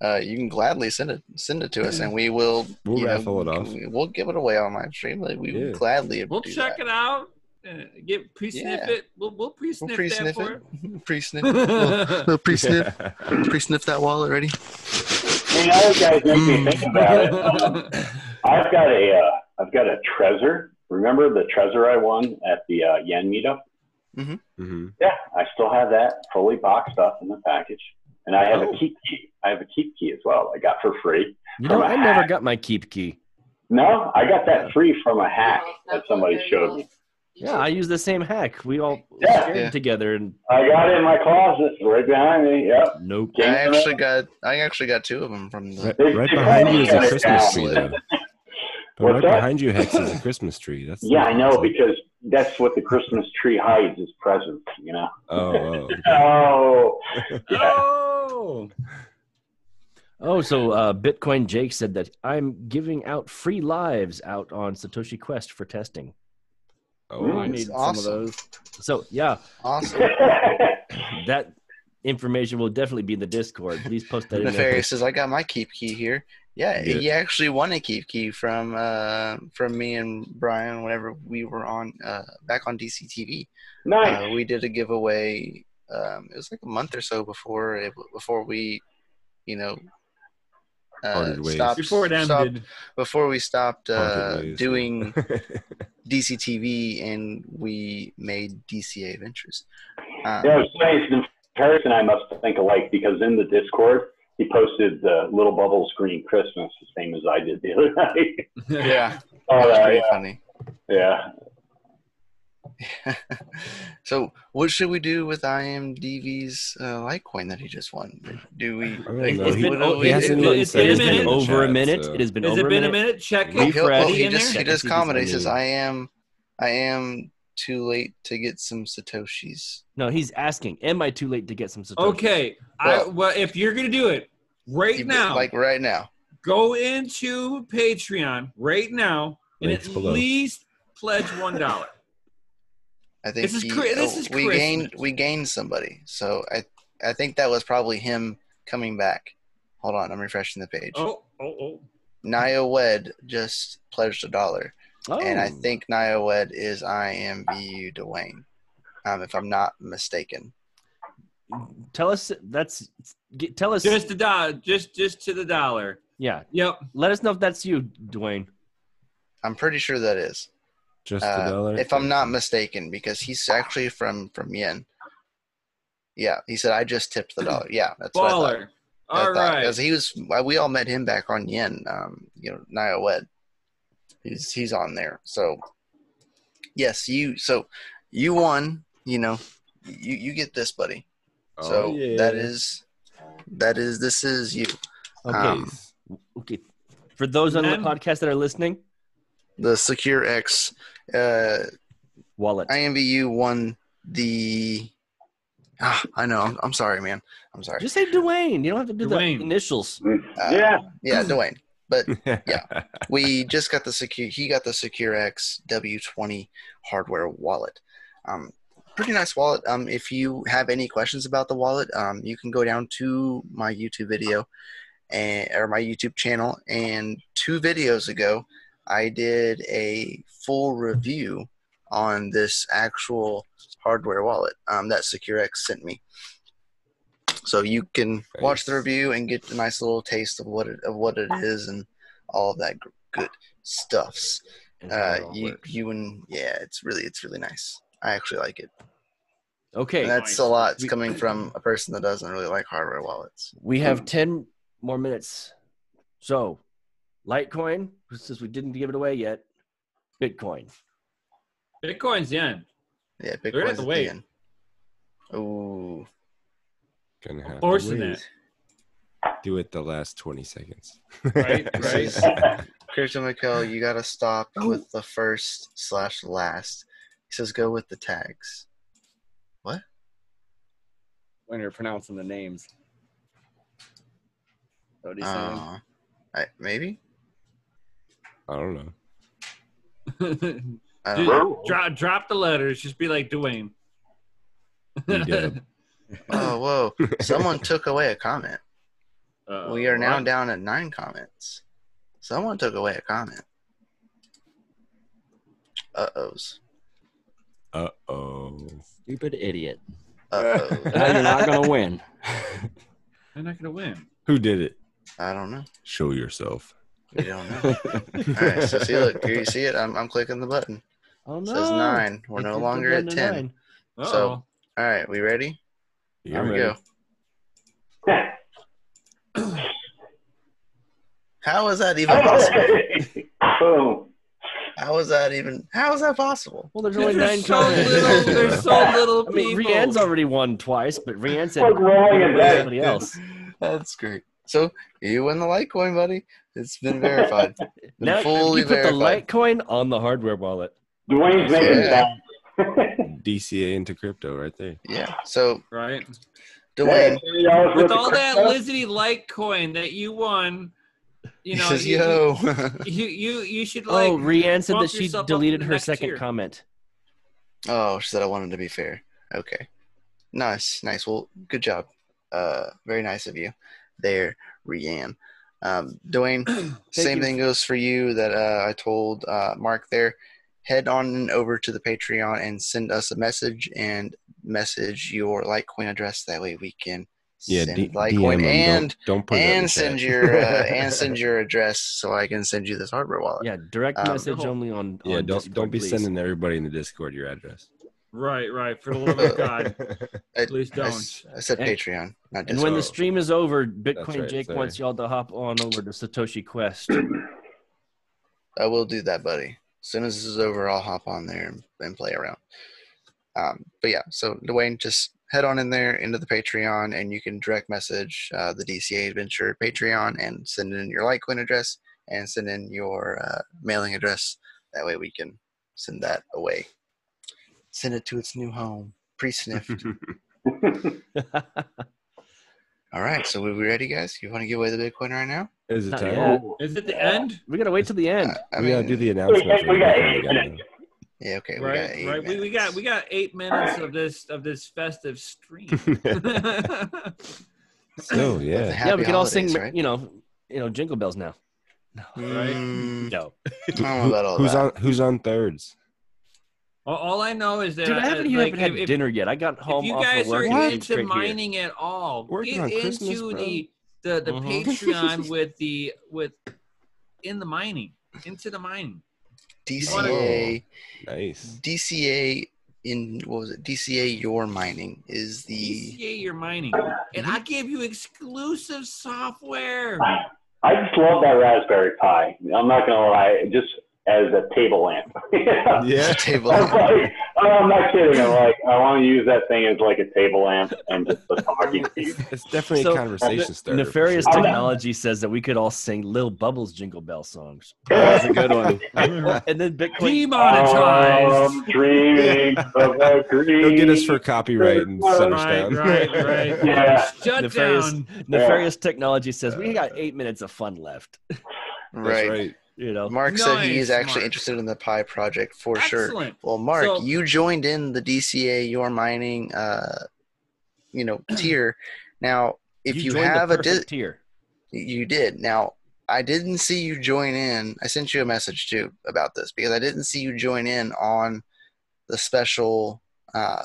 uh, you can gladly send it send it to us, and we will We'll you know, raffle it off. We'll give it away on live stream. Like, we Yeah. would gladly We'll check that. it out. Uh, get pre-sniff Yeah. it. We'll we'll pre-sniff, We'll pre-sniff that for it. [laughs] pre-sniff. We'll, we'll pre-sniff. [laughs] pre-sniff that wallet. Ready? Hey, now guys make me think about it. Um, [laughs] I've got a uh, I've got a Trezor. Remember the Trezor I won at the uh, Yen meetup? hmm Yeah, I still have that fully boxed up in the package, and I have Oh. a keep key. I have a KeepKey as well. I got for free. You know, I never got my KeepKey. No, I got that free from a hack that somebody showed me. Yeah, I use the same hack. We all Yeah. shared Yeah. together, and I got it in my closet, right behind me. Yep. nope. Came I actually it. got I actually got two of them from the. Right, right behind you is a Christmas tree, though. [laughs] But What's right that? behind you, Hex, is a [laughs] Christmas tree. That's Yeah, I know because that's what the Christmas tree hides is presents. You know. Oh, oh. Oh. [laughs] Yeah. oh, Oh, so uh, Bitcoin Jake said that I'm giving out free lives out on Satoshi Quest for testing. Oh. I That's need some of those. So yeah, Awesome. [coughs] that information will definitely be in the Discord. Please post that in there. Nefarious says, "I got my KeepKey here." Yeah, Yeah. he actually won a KeepKey from uh, from me and Brian whenever we were on uh, back on DCTV. nice. Uh, we did a giveaway. Um, it was like a month or so before it, before we, you know, uh, ways. stopped, before it stopped- ended. before we stopped uh, doing [laughs] DCTV and we made DCA Ventures. Um, Yeah, it's nice. Paris and I must think alike because in the Discord he posted the little bubbles green Christmas the same as I did the other [laughs] night. yeah, oh, that was yeah, pretty yeah, funny. yeah. [laughs] so, what should we do with IMDV's uh, Litecoin that he just won? Do we? I don't like, know. It's been, oh, we he it, hasn't do? even it, it has been over a minute. so- It has been Has over it been a a minute. minute? Check Well, it. he'll- well, Ready he just he just Check if he's commented. He says, "I am, I am too late to get some satoshis." No, he's asking, am I too late to get some satoshis?" Okay. I Well- well, if you're gonna do it right He- now, like right now. go into Patreon right now and Links at below. least pledge one dollar. I think This is he- Chri- this oh, is we Christmas. gained we gained somebody. So I I think that was probably him coming back. hold on, I'm refreshing the page. Oh, oh, oh. Naya Wed just pledged a dollar, Oh, and I think Naya Wed is IMVU Dwayne, um, if I'm not mistaken. tell us that's get, tell us. Just the dollar. Just just to the dollar. yeah, Yep. let us know if that's you, Dwayne. I'm pretty sure that is, Just uh, dollar. if I'm not mistaken, because he's actually from from Yen. Yeah, he said I just tipped the dollar. Yeah, that's what I thought. Baller. All Because he was, we all met him back on Yen. Um, you know, Nia Wed. He's he's on there. So, yes, you. So, you won. You know, you you get this, buddy. so Oh, yeah. that is, that is this is you. Okay, Um, okay. For those on the podcast that are listening, the SecuX, uh, wallet. IMVU won the. Ah, I know. I'm, I'm sorry, man. I'm sorry. Just say Dwayne. You don't have to do Dwayne. the initials. [laughs] Uh, yeah. yeah, Dwayne. But [laughs] yeah, we just got the secure he got the SecuX W20 hardware wallet um, pretty nice wallet um, if you have any questions about the wallet um, you can go down to my youtube video and or my youtube channel and two videos ago i did a full review on this actual hardware wallet um, that SecuX sent me so you can watch the review and get a nice little taste of what it of what it is and all that good stuffs uh, you you and yeah, it's really it's really nice. I actually like it. Okay, And that's Nice. a lot We- coming from a person that doesn't really like hardware wallets. we have ten more minutes. So, Litecoin, since we didn't give it away yet, Bitcoin. Bitcoin's in. Yeah, They're Bitcoin's gonna have to the wait. end. Ooh, Gonna have to Forcing wait. it. Do it the last 20 seconds. Right, [laughs] right. [laughs] Christian McCall, you gotta stop Oh. with the first slash last. He says go with the tags. What? when you're pronouncing the names. What he's saying. Uh, I, maybe. I don't know. I don't Dude, know. drop, drop the letters. Just be like Dwayne. [laughs] Oh, whoa! Someone took away a comment. Uh, We are now what? down at nine comments. Someone took away a comment. Uh ohs. Uh oh. Stupid idiot. Uh oh. [laughs] You're not gonna win. [laughs] They're not gonna win. Who did it? I don't know. Show yourself. We don't know. [laughs] All right. So see, look here. You see it? I'm, I'm clicking the button. Oh no! It no! says nine. We're It no longer at ten. nine. So- All right. We ready? Here Here we we go. go. [coughs] How is that even possible? Boom. [laughs] How is that even? How is that possible? Well, there's only There's nine so comments. little. There's so little [laughs] I mean, people. Rianne's already won twice, but Rianne said Like rolling in bed. somebody else. That's great. So you win the Litecoin, buddy. It's been verified. [laughs] Been Now fully you put the verified. Litecoin on the hardware wallet. Dwayne's making Yeah. that. [laughs] DCA into crypto right there. Yeah. So right? Dwayne, With all that Lizzie Litecoin that you won, you he know, says, you, "Yo." [laughs] you you you should like. oh, Rianne said that she deleted her second tier. comment. Oh, she said I wanted to be fair. Okay. Nice, nice. Well, good job. Uh, very nice of you there, Rianne. Um, Dwayne, [clears throat] same you. thing goes for you that uh, I told uh, Mark there. Head on over to the Patreon and send us a message and message your Litecoin address. That way we can Yeah, send D- Litecoin DM 'em. and don't, don't put it in and send chat. your uh, [laughs] and send your address so I can send you this hardware wallet. Yeah, direct Um, message No. only on. yeah, don't Discord, don't be please. sending everybody in the Discord your address. Right, right. For the love of God, [laughs] I, please don't. s- I said And- Patreon, not And when the stream is over, Bitcoin right, Jake sorry. wants y'all to hop on over to Satoshi Quest. [clears throat] I will do that, buddy. As soon as this is over, I'll hop on there and, and play around. Um, but yeah, so Dwayne, just head on in there into the Patreon, and you can direct message uh, the DCA Adventure Patreon and send in your Litecoin address and send in your uh, mailing address. That way, we can send that away. Send it to its new home, pre-sniffed. [laughs] All right, so we we ready, guys? You want to give away the Bitcoin right now? Is it Not time? yet. Is it the end? we gotta wait till the end. Uh, I we gotta do the announcement. we got eight minutes. yeah, okay, we Right, got eight right. We, we got we got eight minutes of this of this festive stream. [laughs] So yeah, yeah, we can all sing, right? you know, you know, jingle bells now. [laughs] Mm, No, I don't know who's that. on who's on thirds? All, all I know is that dude, I haven't even like, had if, if- dinner yet. I got home if you off guys of work are and into straight here. mining at all, Working get on Christmas, into bro. the the the Mhm. Patreon [laughs] with the with in the mining into the mining. DCA, Nice. DCA in what was it? DCA Your Mining is the DCA your mining, and I give you exclusive software. I just love that Raspberry Pi. I'm not gonna lie, just as a table lamp. [laughs] Yeah. table. I'm like, oh, I'm not kidding. I'm like, I want to use that thing as like a table lamp and just a talking piece. It's definitely So, a conversation starter. Nefarious sure. technology says that we could all sing Lil Bubbles jingle bell songs. [laughs] That's a good one. [laughs] and then Bitcoin. Demonetized. Oh, I'm dreaming of a green. They'll get us for copyright and set us Right, down. right, right. Yeah. Shut Nefarious, down. nefarious technology says we got eight minutes of fun left. That's right. right. You know, Mark said he is actually Mark. interested in the Pi project for sure. Well, Mark, So- you joined in the DCA Your Mining, uh, you know, [clears throat] tier. Now, if you, joined the have a di- tier. you did. Now, I didn't see you join in. I sent you a message too about this because I didn't see you join in on the special, uh,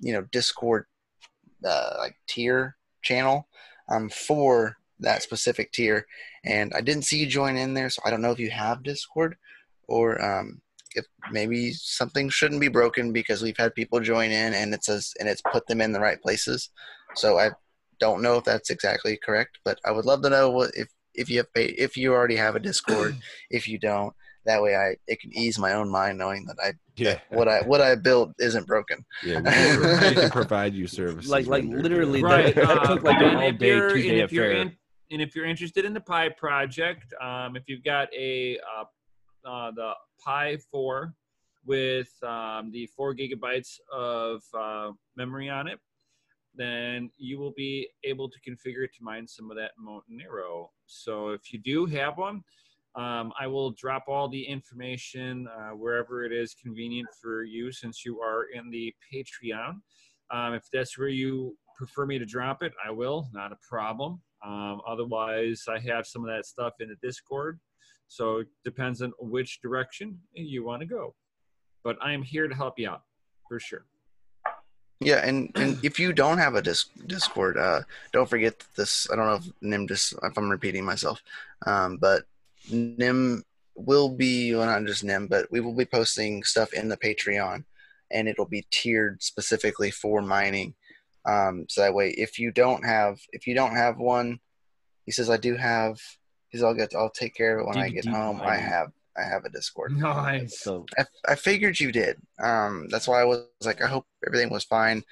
you know, Discord uh, like tier channel um, for that specific tier, and I didn't see you join in there. So I don't know if you have Discord or um, if maybe something shouldn't be broken because we've had people join in and it says and it's put them in the right places. So I don't know if that's exactly correct, but I would love to know what if if you have paid, if you already have a Discord. [clears throat] if you don't, that way I it can ease my own mind knowing that I Yeah. what I what I built isn't broken. Yeah. We can, provide you [laughs] services. Like, like literally, doing Right. that, that uh, took like an and all day, you're- two day affair. in- and if you're interested in the Pi project, um, if you've got a uh, uh, the Pi 4 with um, the four gigabytes of uh, memory on it, then you will be able to configure it to mine some of that Monero. So if you do have one, um, I will drop all the information uh, wherever it is convenient for you since you are in the Patreon. Um, if that's where you prefer me to drop it, I will, not a problem. Um, otherwise, I have some of that stuff in the Discord. So it depends on which direction you want to go. But I am here to help you out for sure. Yeah, and, and if you don't have a dis- Discord, uh, don't forget this. I don't know if Nim just if I'm repeating myself, um, but Nim will be well not just Nim, but we will be posting stuff in the Patreon, and it'll be tiered specifically for mining. Um, so that way, if you don't have if you don't have one, he says I do have. He's I'll get I'll take care of it when I get DVD home. I have I have a Discord. Nice. So I, I figured you did. Um, that's why I was like, I hope everything was fine.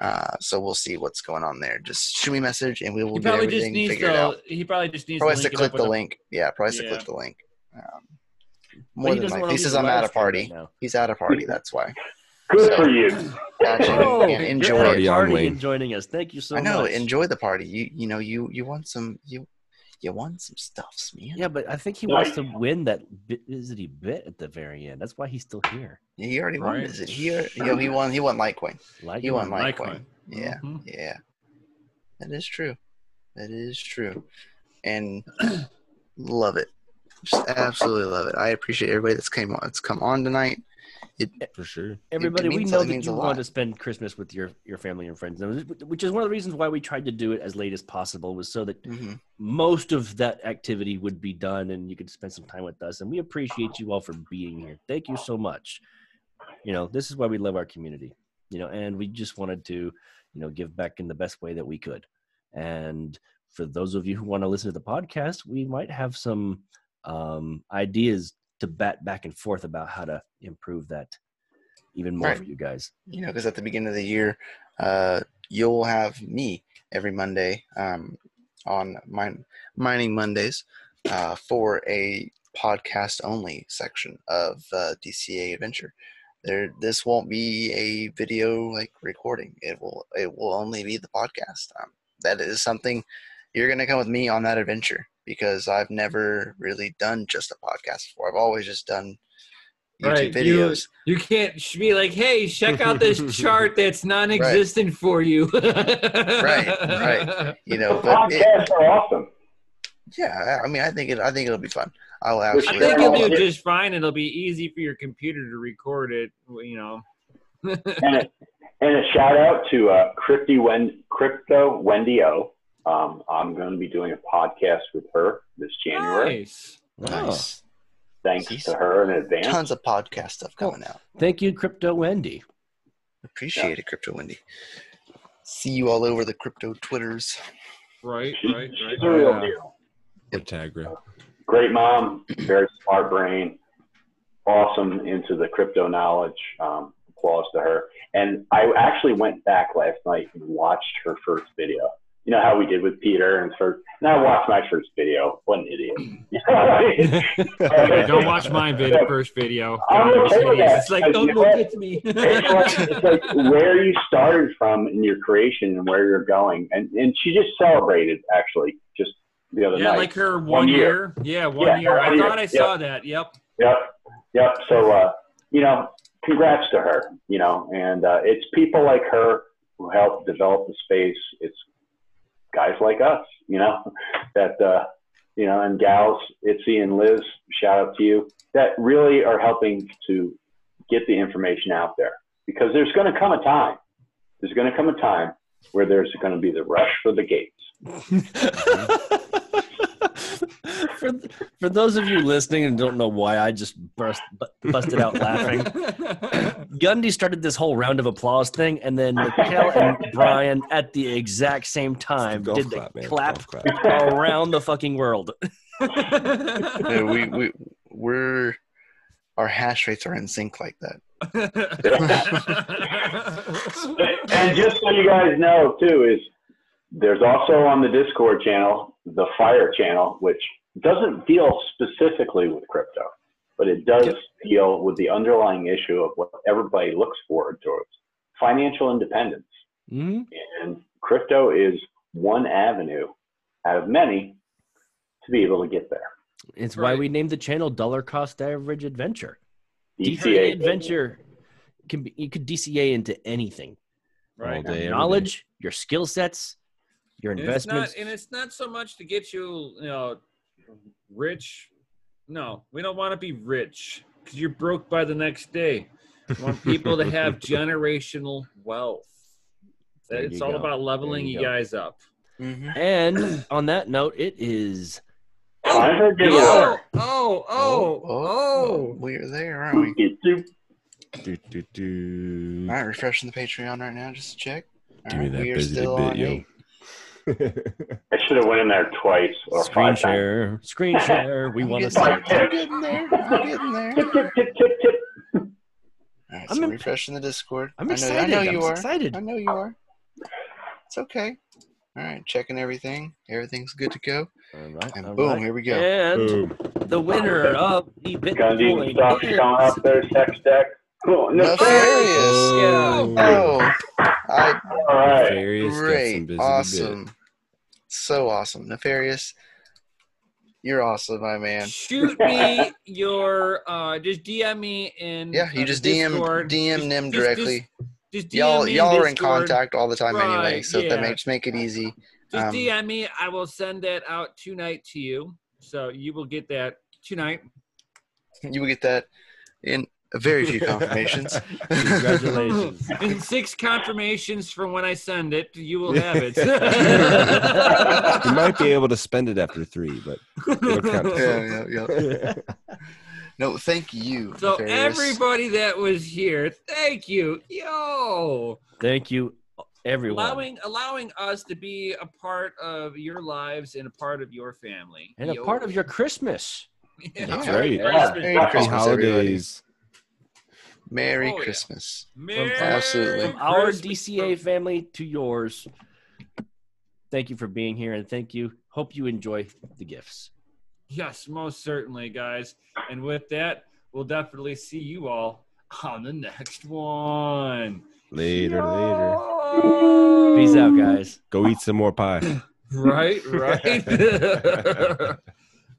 Uh, so we'll see what's going on there. Just shoot me a message and we will He get probably just everything needs figured out. He probably just needs Probably to has to link click the a- link. Yeah, probably has to click the link. Um, more he than doesn't like, wanna he says I'm at a party. right. He's at a party. That's why. Good So- for you. Gotcha. [laughs] Oh, And you're enjoy at it. party and joining us. Thank you so much. I know. much. Enjoy the party. You you know you you want some you you want some stuffs, man. Yeah, but I think he wants to win that bit, is it he bit at the very end. That's why he's still here. He already won. Right. Is it? He already- yo, he won. He won Litecoin. Like He won Litecoin. Litecoin. Yeah. Mhm. Yeah, that is true. That is true, and [clears throat] love it. Just absolutely love it. I appreciate everybody that's came on. That's come on tonight. For sure. Everybody, we know that you want to spend Christmas with your, your family and friends, which is one of the reasons why we tried to do it as late as possible, was so that hmm most of that activity would be done and you could spend some time with us. And we appreciate you all for being here. Thank you so much. You know, this is why we love our community, you know, and we just wanted to, you know, give back in the best way that we could. And for those of you who want to listen to the podcast, we might have some um, ideas to bat back and forth about how to improve that even more Right. for you guys. You know, because at the beginning of the year, uh, you'll have me every Monday um, on mine, mining Mondays uh, for a podcast only section of uh, DCA Adventure. There, this won't be a video like recording. It will, it will only be the podcast. Um, that is something you're gonna come with me on that adventure because I've never really done just a podcast before. I've always just done YouTube Right, videos. You can't be like, hey, check out this [laughs] chart that's non-existent for you. right, right. [laughs] You know, but it, Podcasts are awesome. yeah, I mean, I think it. I think it'll be fun. I'll I think you'll Well, do it- just fine. It'll be easy for your computer to record it. You know. and, a, and a shout out to uh, Crypto, Wen, Crypto Wendy O. Um, I'm going to be doing a podcast with her this January. Nice. Nice. Thanks Jeez. to her in advance. Tons of podcast stuff coming out. Thank you, Crypto Wendy. Appreciate it, Crypto Wendy. See you all over the crypto Twitters. Right, She- right, right. she's a real Yeah. deal. Protagra. Great mom, very smart brain, awesome into the crypto knowledge. Um, applause to her. And I actually went back last night and watched her first video. You know how we did with Peter and first. And I watched my first video. What an idiot! Yeah, don't watch my vid- [laughs] first video. I'm okay with that. It's like, don't look at me. it's like, it's like where you started from in your creation and where you're going. And and she just celebrated actually just the other yeah, night. like her one, One year. year. Yeah, one Yeah, year. I year. thought I Yep. saw that. Yep. Yep, yep. So uh, you know, congrats to her. You know, and uh, it's people like her who help develop the space. It's guys like us. You know, that uh, you know, and gals, Itzy and Liz. Shout out to you that really are helping to get the information out there because there's going to come a time. There's going to come a time where there's going to be the rush for the gates. [laughs] [laughs] for for those of you listening and don't know why I just burst bu- busted out laughing, [laughs] Gundy started this whole round of applause thing, and then Mikkel and Brian at the exact same time Golf did the clap, man. clap clap. [laughs] around the fucking world. Yeah, we we we're our hash rates are in sync like that. and just so you guys know too is there's also on the discord channel the fire channel which doesn't deal specifically with crypto but it does deal with the underlying issue of what everybody looks forward towards financial independence hmm and crypto is one avenue out of many to be able to get there It's why we named the channel Dollar Cost Average Adventure. DCA DCA Adventure can be you could DCA into anything. right. All day. Knowledge, your skill sets, your And it's not, investments. and it's not so much to get you, you know, rich. No, we don't want to be rich because you're broke by the next day. We want people to have [laughs] generational wealth. There It's all go. about leveling you, you guys up. Mm-hmm. And on that note, it is time for dinner. Oh, oh, oh, oh. we're there, aren't we? Get Do, do, do. All right, refreshing the Patreon right now just to check. All Give me that we are busy still bit, on yo. Eight. I should have went in there twice or screen five times. share. Screen share. We [laughs] I'm want to getting see there. it. I'm getting there. I'm getting there. Tip, tip, tip, tip, tip. All right, I'm imp- refreshing the Discord. I'm I know, excited. I know you I'm are. excited. I know you are. It's okay. All right, checking everything. Everything's good to go. All right, And all boom, right. here we go. And Boom. the winner of the Gundy Bitcoin stock is showing up there, sex deck. Cool. Nefarious. Oh. Oh, I All right. Nefarious got some great, bit. awesome, so awesome. Nefarious, you're awesome, my man. Shoot me [laughs] your, uh, just DM me in. Yeah, you uh, just DM Discord. DM Just- directly. Just, just DM y'all y'all are in contact all the time anyway, so yeah. that makes make it easy. Just Um, DM me. I will send that out tonight to you. So you will get that tonight. You will get that in very few [laughs] confirmations. Congratulations. [laughs] In six confirmations from when I send it, you will have it. [laughs] You might be able to spend it after three, but count. yeah, yeah, yeah. No, thank you. so Nefarious. everybody that was here, thank you. Yo. Thank you, everyone. Allowing allowing us to be a part of your lives and a part of your family. and a part of your Christmas. Yeah. That's right. Yeah. Merry Happy Christmas, everybody. Holidays. Merry Oh, yeah. Christmas. Merry Absolutely. From our DCA family to yours. Thank you for being here and thank you. Hope you enjoy the gifts. Yes, most certainly, guys. And with that, we'll definitely see you all on the next one. Later, later. Peace out, guys. Go eat some more pie. [coughs] Right, right. [laughs]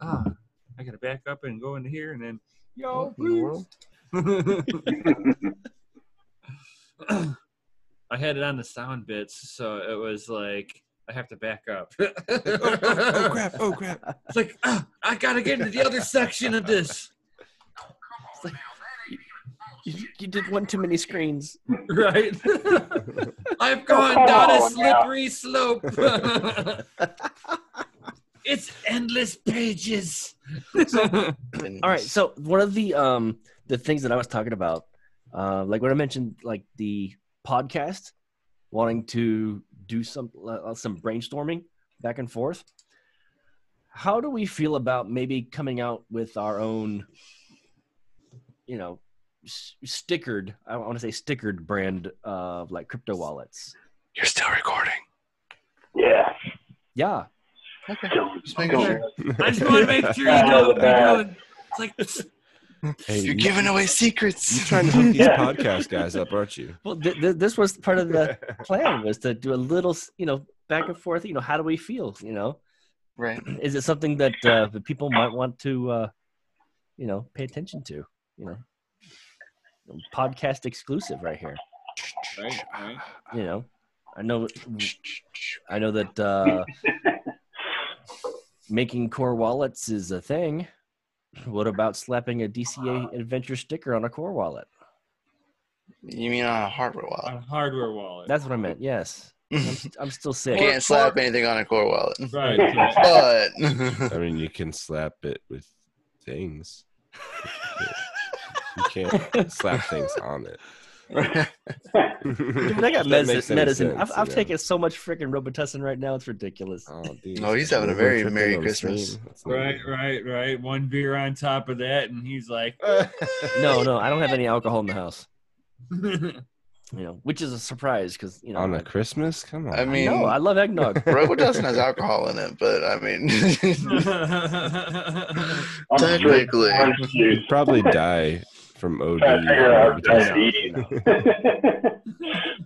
ah, I gotta back up and go into here and then yo, What in the world? [laughs] I had it on the sound bits, so it was like I have to back up. oh, [laughs] oh crap! Oh crap! It's like ah, I gotta get into the other section of this. It's like, you, you, you did one too many screens. Right? [laughs] I've gone come down a on now. slippery slope. it's endless pages. All right. So one of the um the things that I was talking about, uh, like when I mentioned like the podcast, wanting to do some uh, some brainstorming back and forth. How do we feel about maybe coming out with our own, you know, s- stickered? I want to say stickered brand of like crypto wallets. You're still recording. yeah. Yeah. Okay. Don't- Just making don't- sure. I just want to make sure you [laughs] know what you're. It's like Hey, You're you, giving away secrets. You're trying to hook [laughs] these Yeah. podcast guys up, aren't you? Well, th- th- this was part of the [laughs] plan was to do a little, you know, back and forth. You know, how do we feel? You know. right. is it something that uh, the people might want to uh, you know pay attention to you know podcast exclusive right here right, right. you know i know i know that uh, [laughs] making core wallets is a thing what about slapping a dca adventure sticker on a core wallet You mean on a hardware wallet? A hardware wallet. that's what i meant yes [laughs] i'm, st- I'm still You sick can't slap anything on a core wallet. right. But [laughs] I mean, you can slap it with things. [laughs] You can't slap things on it. Dude, I got medicine. medicine. Sense, I've, I've know? taken so much freaking robitussin right now it's ridiculous Oh, dude. No, he's having a very Merry Christmas. stream. That's not Right, right, right. One beer on top of that, and he's like, [laughs] no no i don't have any alcohol in the house [laughs] you know, which is a surprise because you know. on a Christmas? Come on. I mean, no, I love eggnog. [laughs] Robitussin has alcohol in it, but I mean, Technically. orange juice. You'd probably die from OD. Trying to figure out Robitussin. diabetes. [laughs]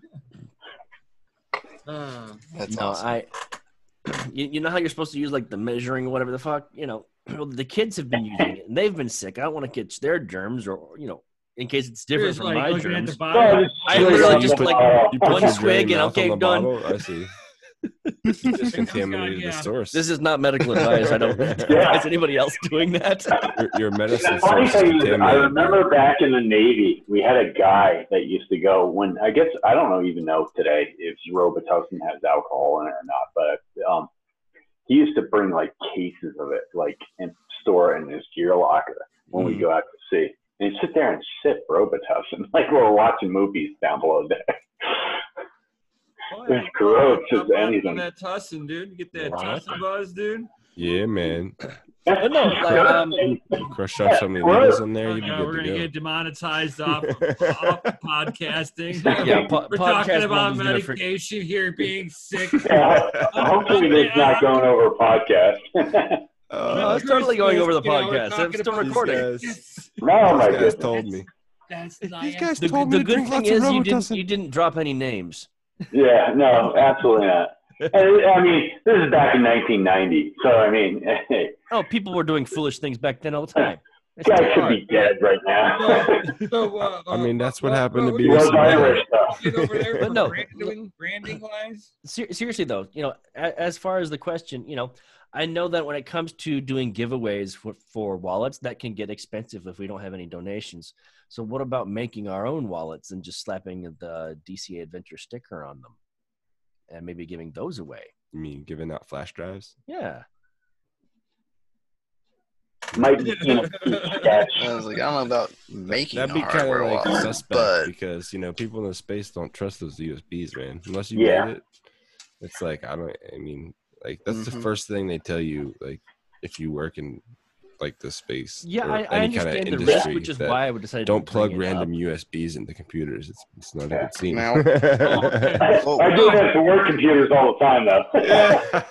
Uh, that's no, awesome. I. [clears throat] You, you know how you're supposed to use like the measuring or whatever the fuck. You know, [clears throat] well, the kids have been using it and they've been sick. I don't want to catch their germs or you know, in case it's different Here's, from like, my looking germs. the bottom. I literally just You like put- you put one swig and mouth on okay, done. bottle? I see. Just contaminated Yeah. the source. This is not medical advice. I don't [laughs] Is anybody else doing that. your, your medicine The funny source thing is, I remember back in the Navy, we had a guy that used to go when I guess I don't know even know today if Robitussin has alcohol in it or not, but um, he used to bring like cases of it, like and store it in his gear locker when we Mhm. go out to sea. And he'd sit there and sip Robitussin [laughs] like we're watching movies down below deck. Oh, It's gross as Up on anything. That tussin, dude. Get that What? tussin buzz, dude. Yeah, man. [laughs] But no, like, um, Crush off some illegal in there, Oh, you'd be God, we're gonna to get demonetized off, [laughs] off podcasting. Yeah, po- [laughs] we're podcast talking about world is freak- medication here, being sick. Yeah, hopefully it's not going over a podcast. go. No, it's totally going over the You know, we're podcast. talking I'm still about- recording. These oh guys, my guys goodness. told me. That's These guys The, told me the good thing is you didn't you didn't drop any names. Yeah, no, [laughs] absolutely not. And, I mean, this is back in 1990, so I mean, hey, [laughs] Oh, people were doing foolish things back then all the time. [laughs] It's guy should be dead right now. So, uh, I mean, that's what uh, happened to uh, be he with Irish, though. Get over there But no. branding, branding wise. Ser- seriously though, you know, as far as the question, you know, I know that when it comes to doing giveaways for, for wallets, that can get expensive if we don't have any donations. So what about making our own wallets and just slapping the DCA Adventure sticker on them, and maybe giving those away? I mean, giving out flash drives. Yeah, Might, you know, be [laughs] sketch. I was like, I don't know about making That'd be kind of like wallet, suspect but because you know people in the space don't trust those USBs, man. Unless you Yeah. made it, it's like I don't. I mean, like that's the Mhm. first thing they tell you, like if you work in like the space. yeah, or I, I any kinda understand the risk, which is that why I would decide Don't to plug random up. USBs into computers. It's it's not a good scene. Now- [laughs] I, Oh. I do that to work computers all the time, though.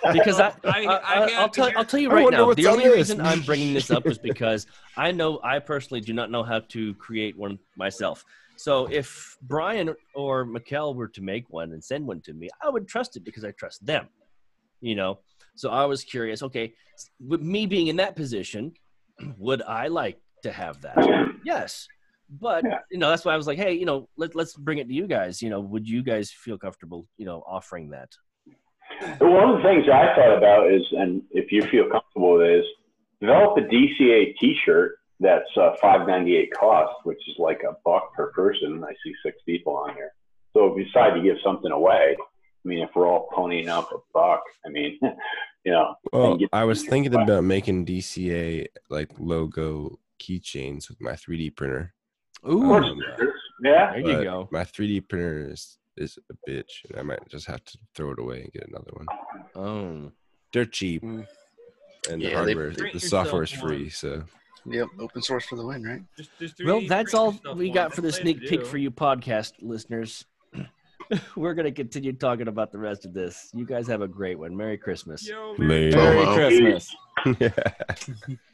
[laughs] because [laughs] I, I- I, I I, will tell I'll tell you right now. The on only this. reason I'm bringing this up is because I know I personally do not know how to create one myself. So if Brian or Mikkel were to make one and send one to me, I would trust it because I trust them. You know. So I was curious. Okay, with me being in that position, [clears throat] would I like to have that? Yes. but you know that's why I was like, hey, you know, let let's bring it to you guys. You know, would you guys feel comfortable, you know, offering that? One of the things I thought about is, and if you feel comfortable with it, is develop a DCA T-shirt that's uh, five ninety eight cost, which is like a buck per person. I see six people on here. So if you decide to give something away, I mean, if we're all ponying up a buck, I mean, [laughs] you know, Well, I was thinking about making DCA like logo keychains with my 3D printer. Ooh, Um, yeah, there you go. My 3D printer is, is a bitch, and I might just have to throw it away and get another one. Oh, They're cheap, Mm. and the Yeah, they- hardware, the software is free. one. So Yep, open source for the win, right? Just, just well, that's all we got for the sneak peek for you podcast listeners. [laughs] We're gonna continue talking about the rest of this. You guys have a great one. Merry Christmas. Yo, Merry Merry Christmas. yeah. [laughs]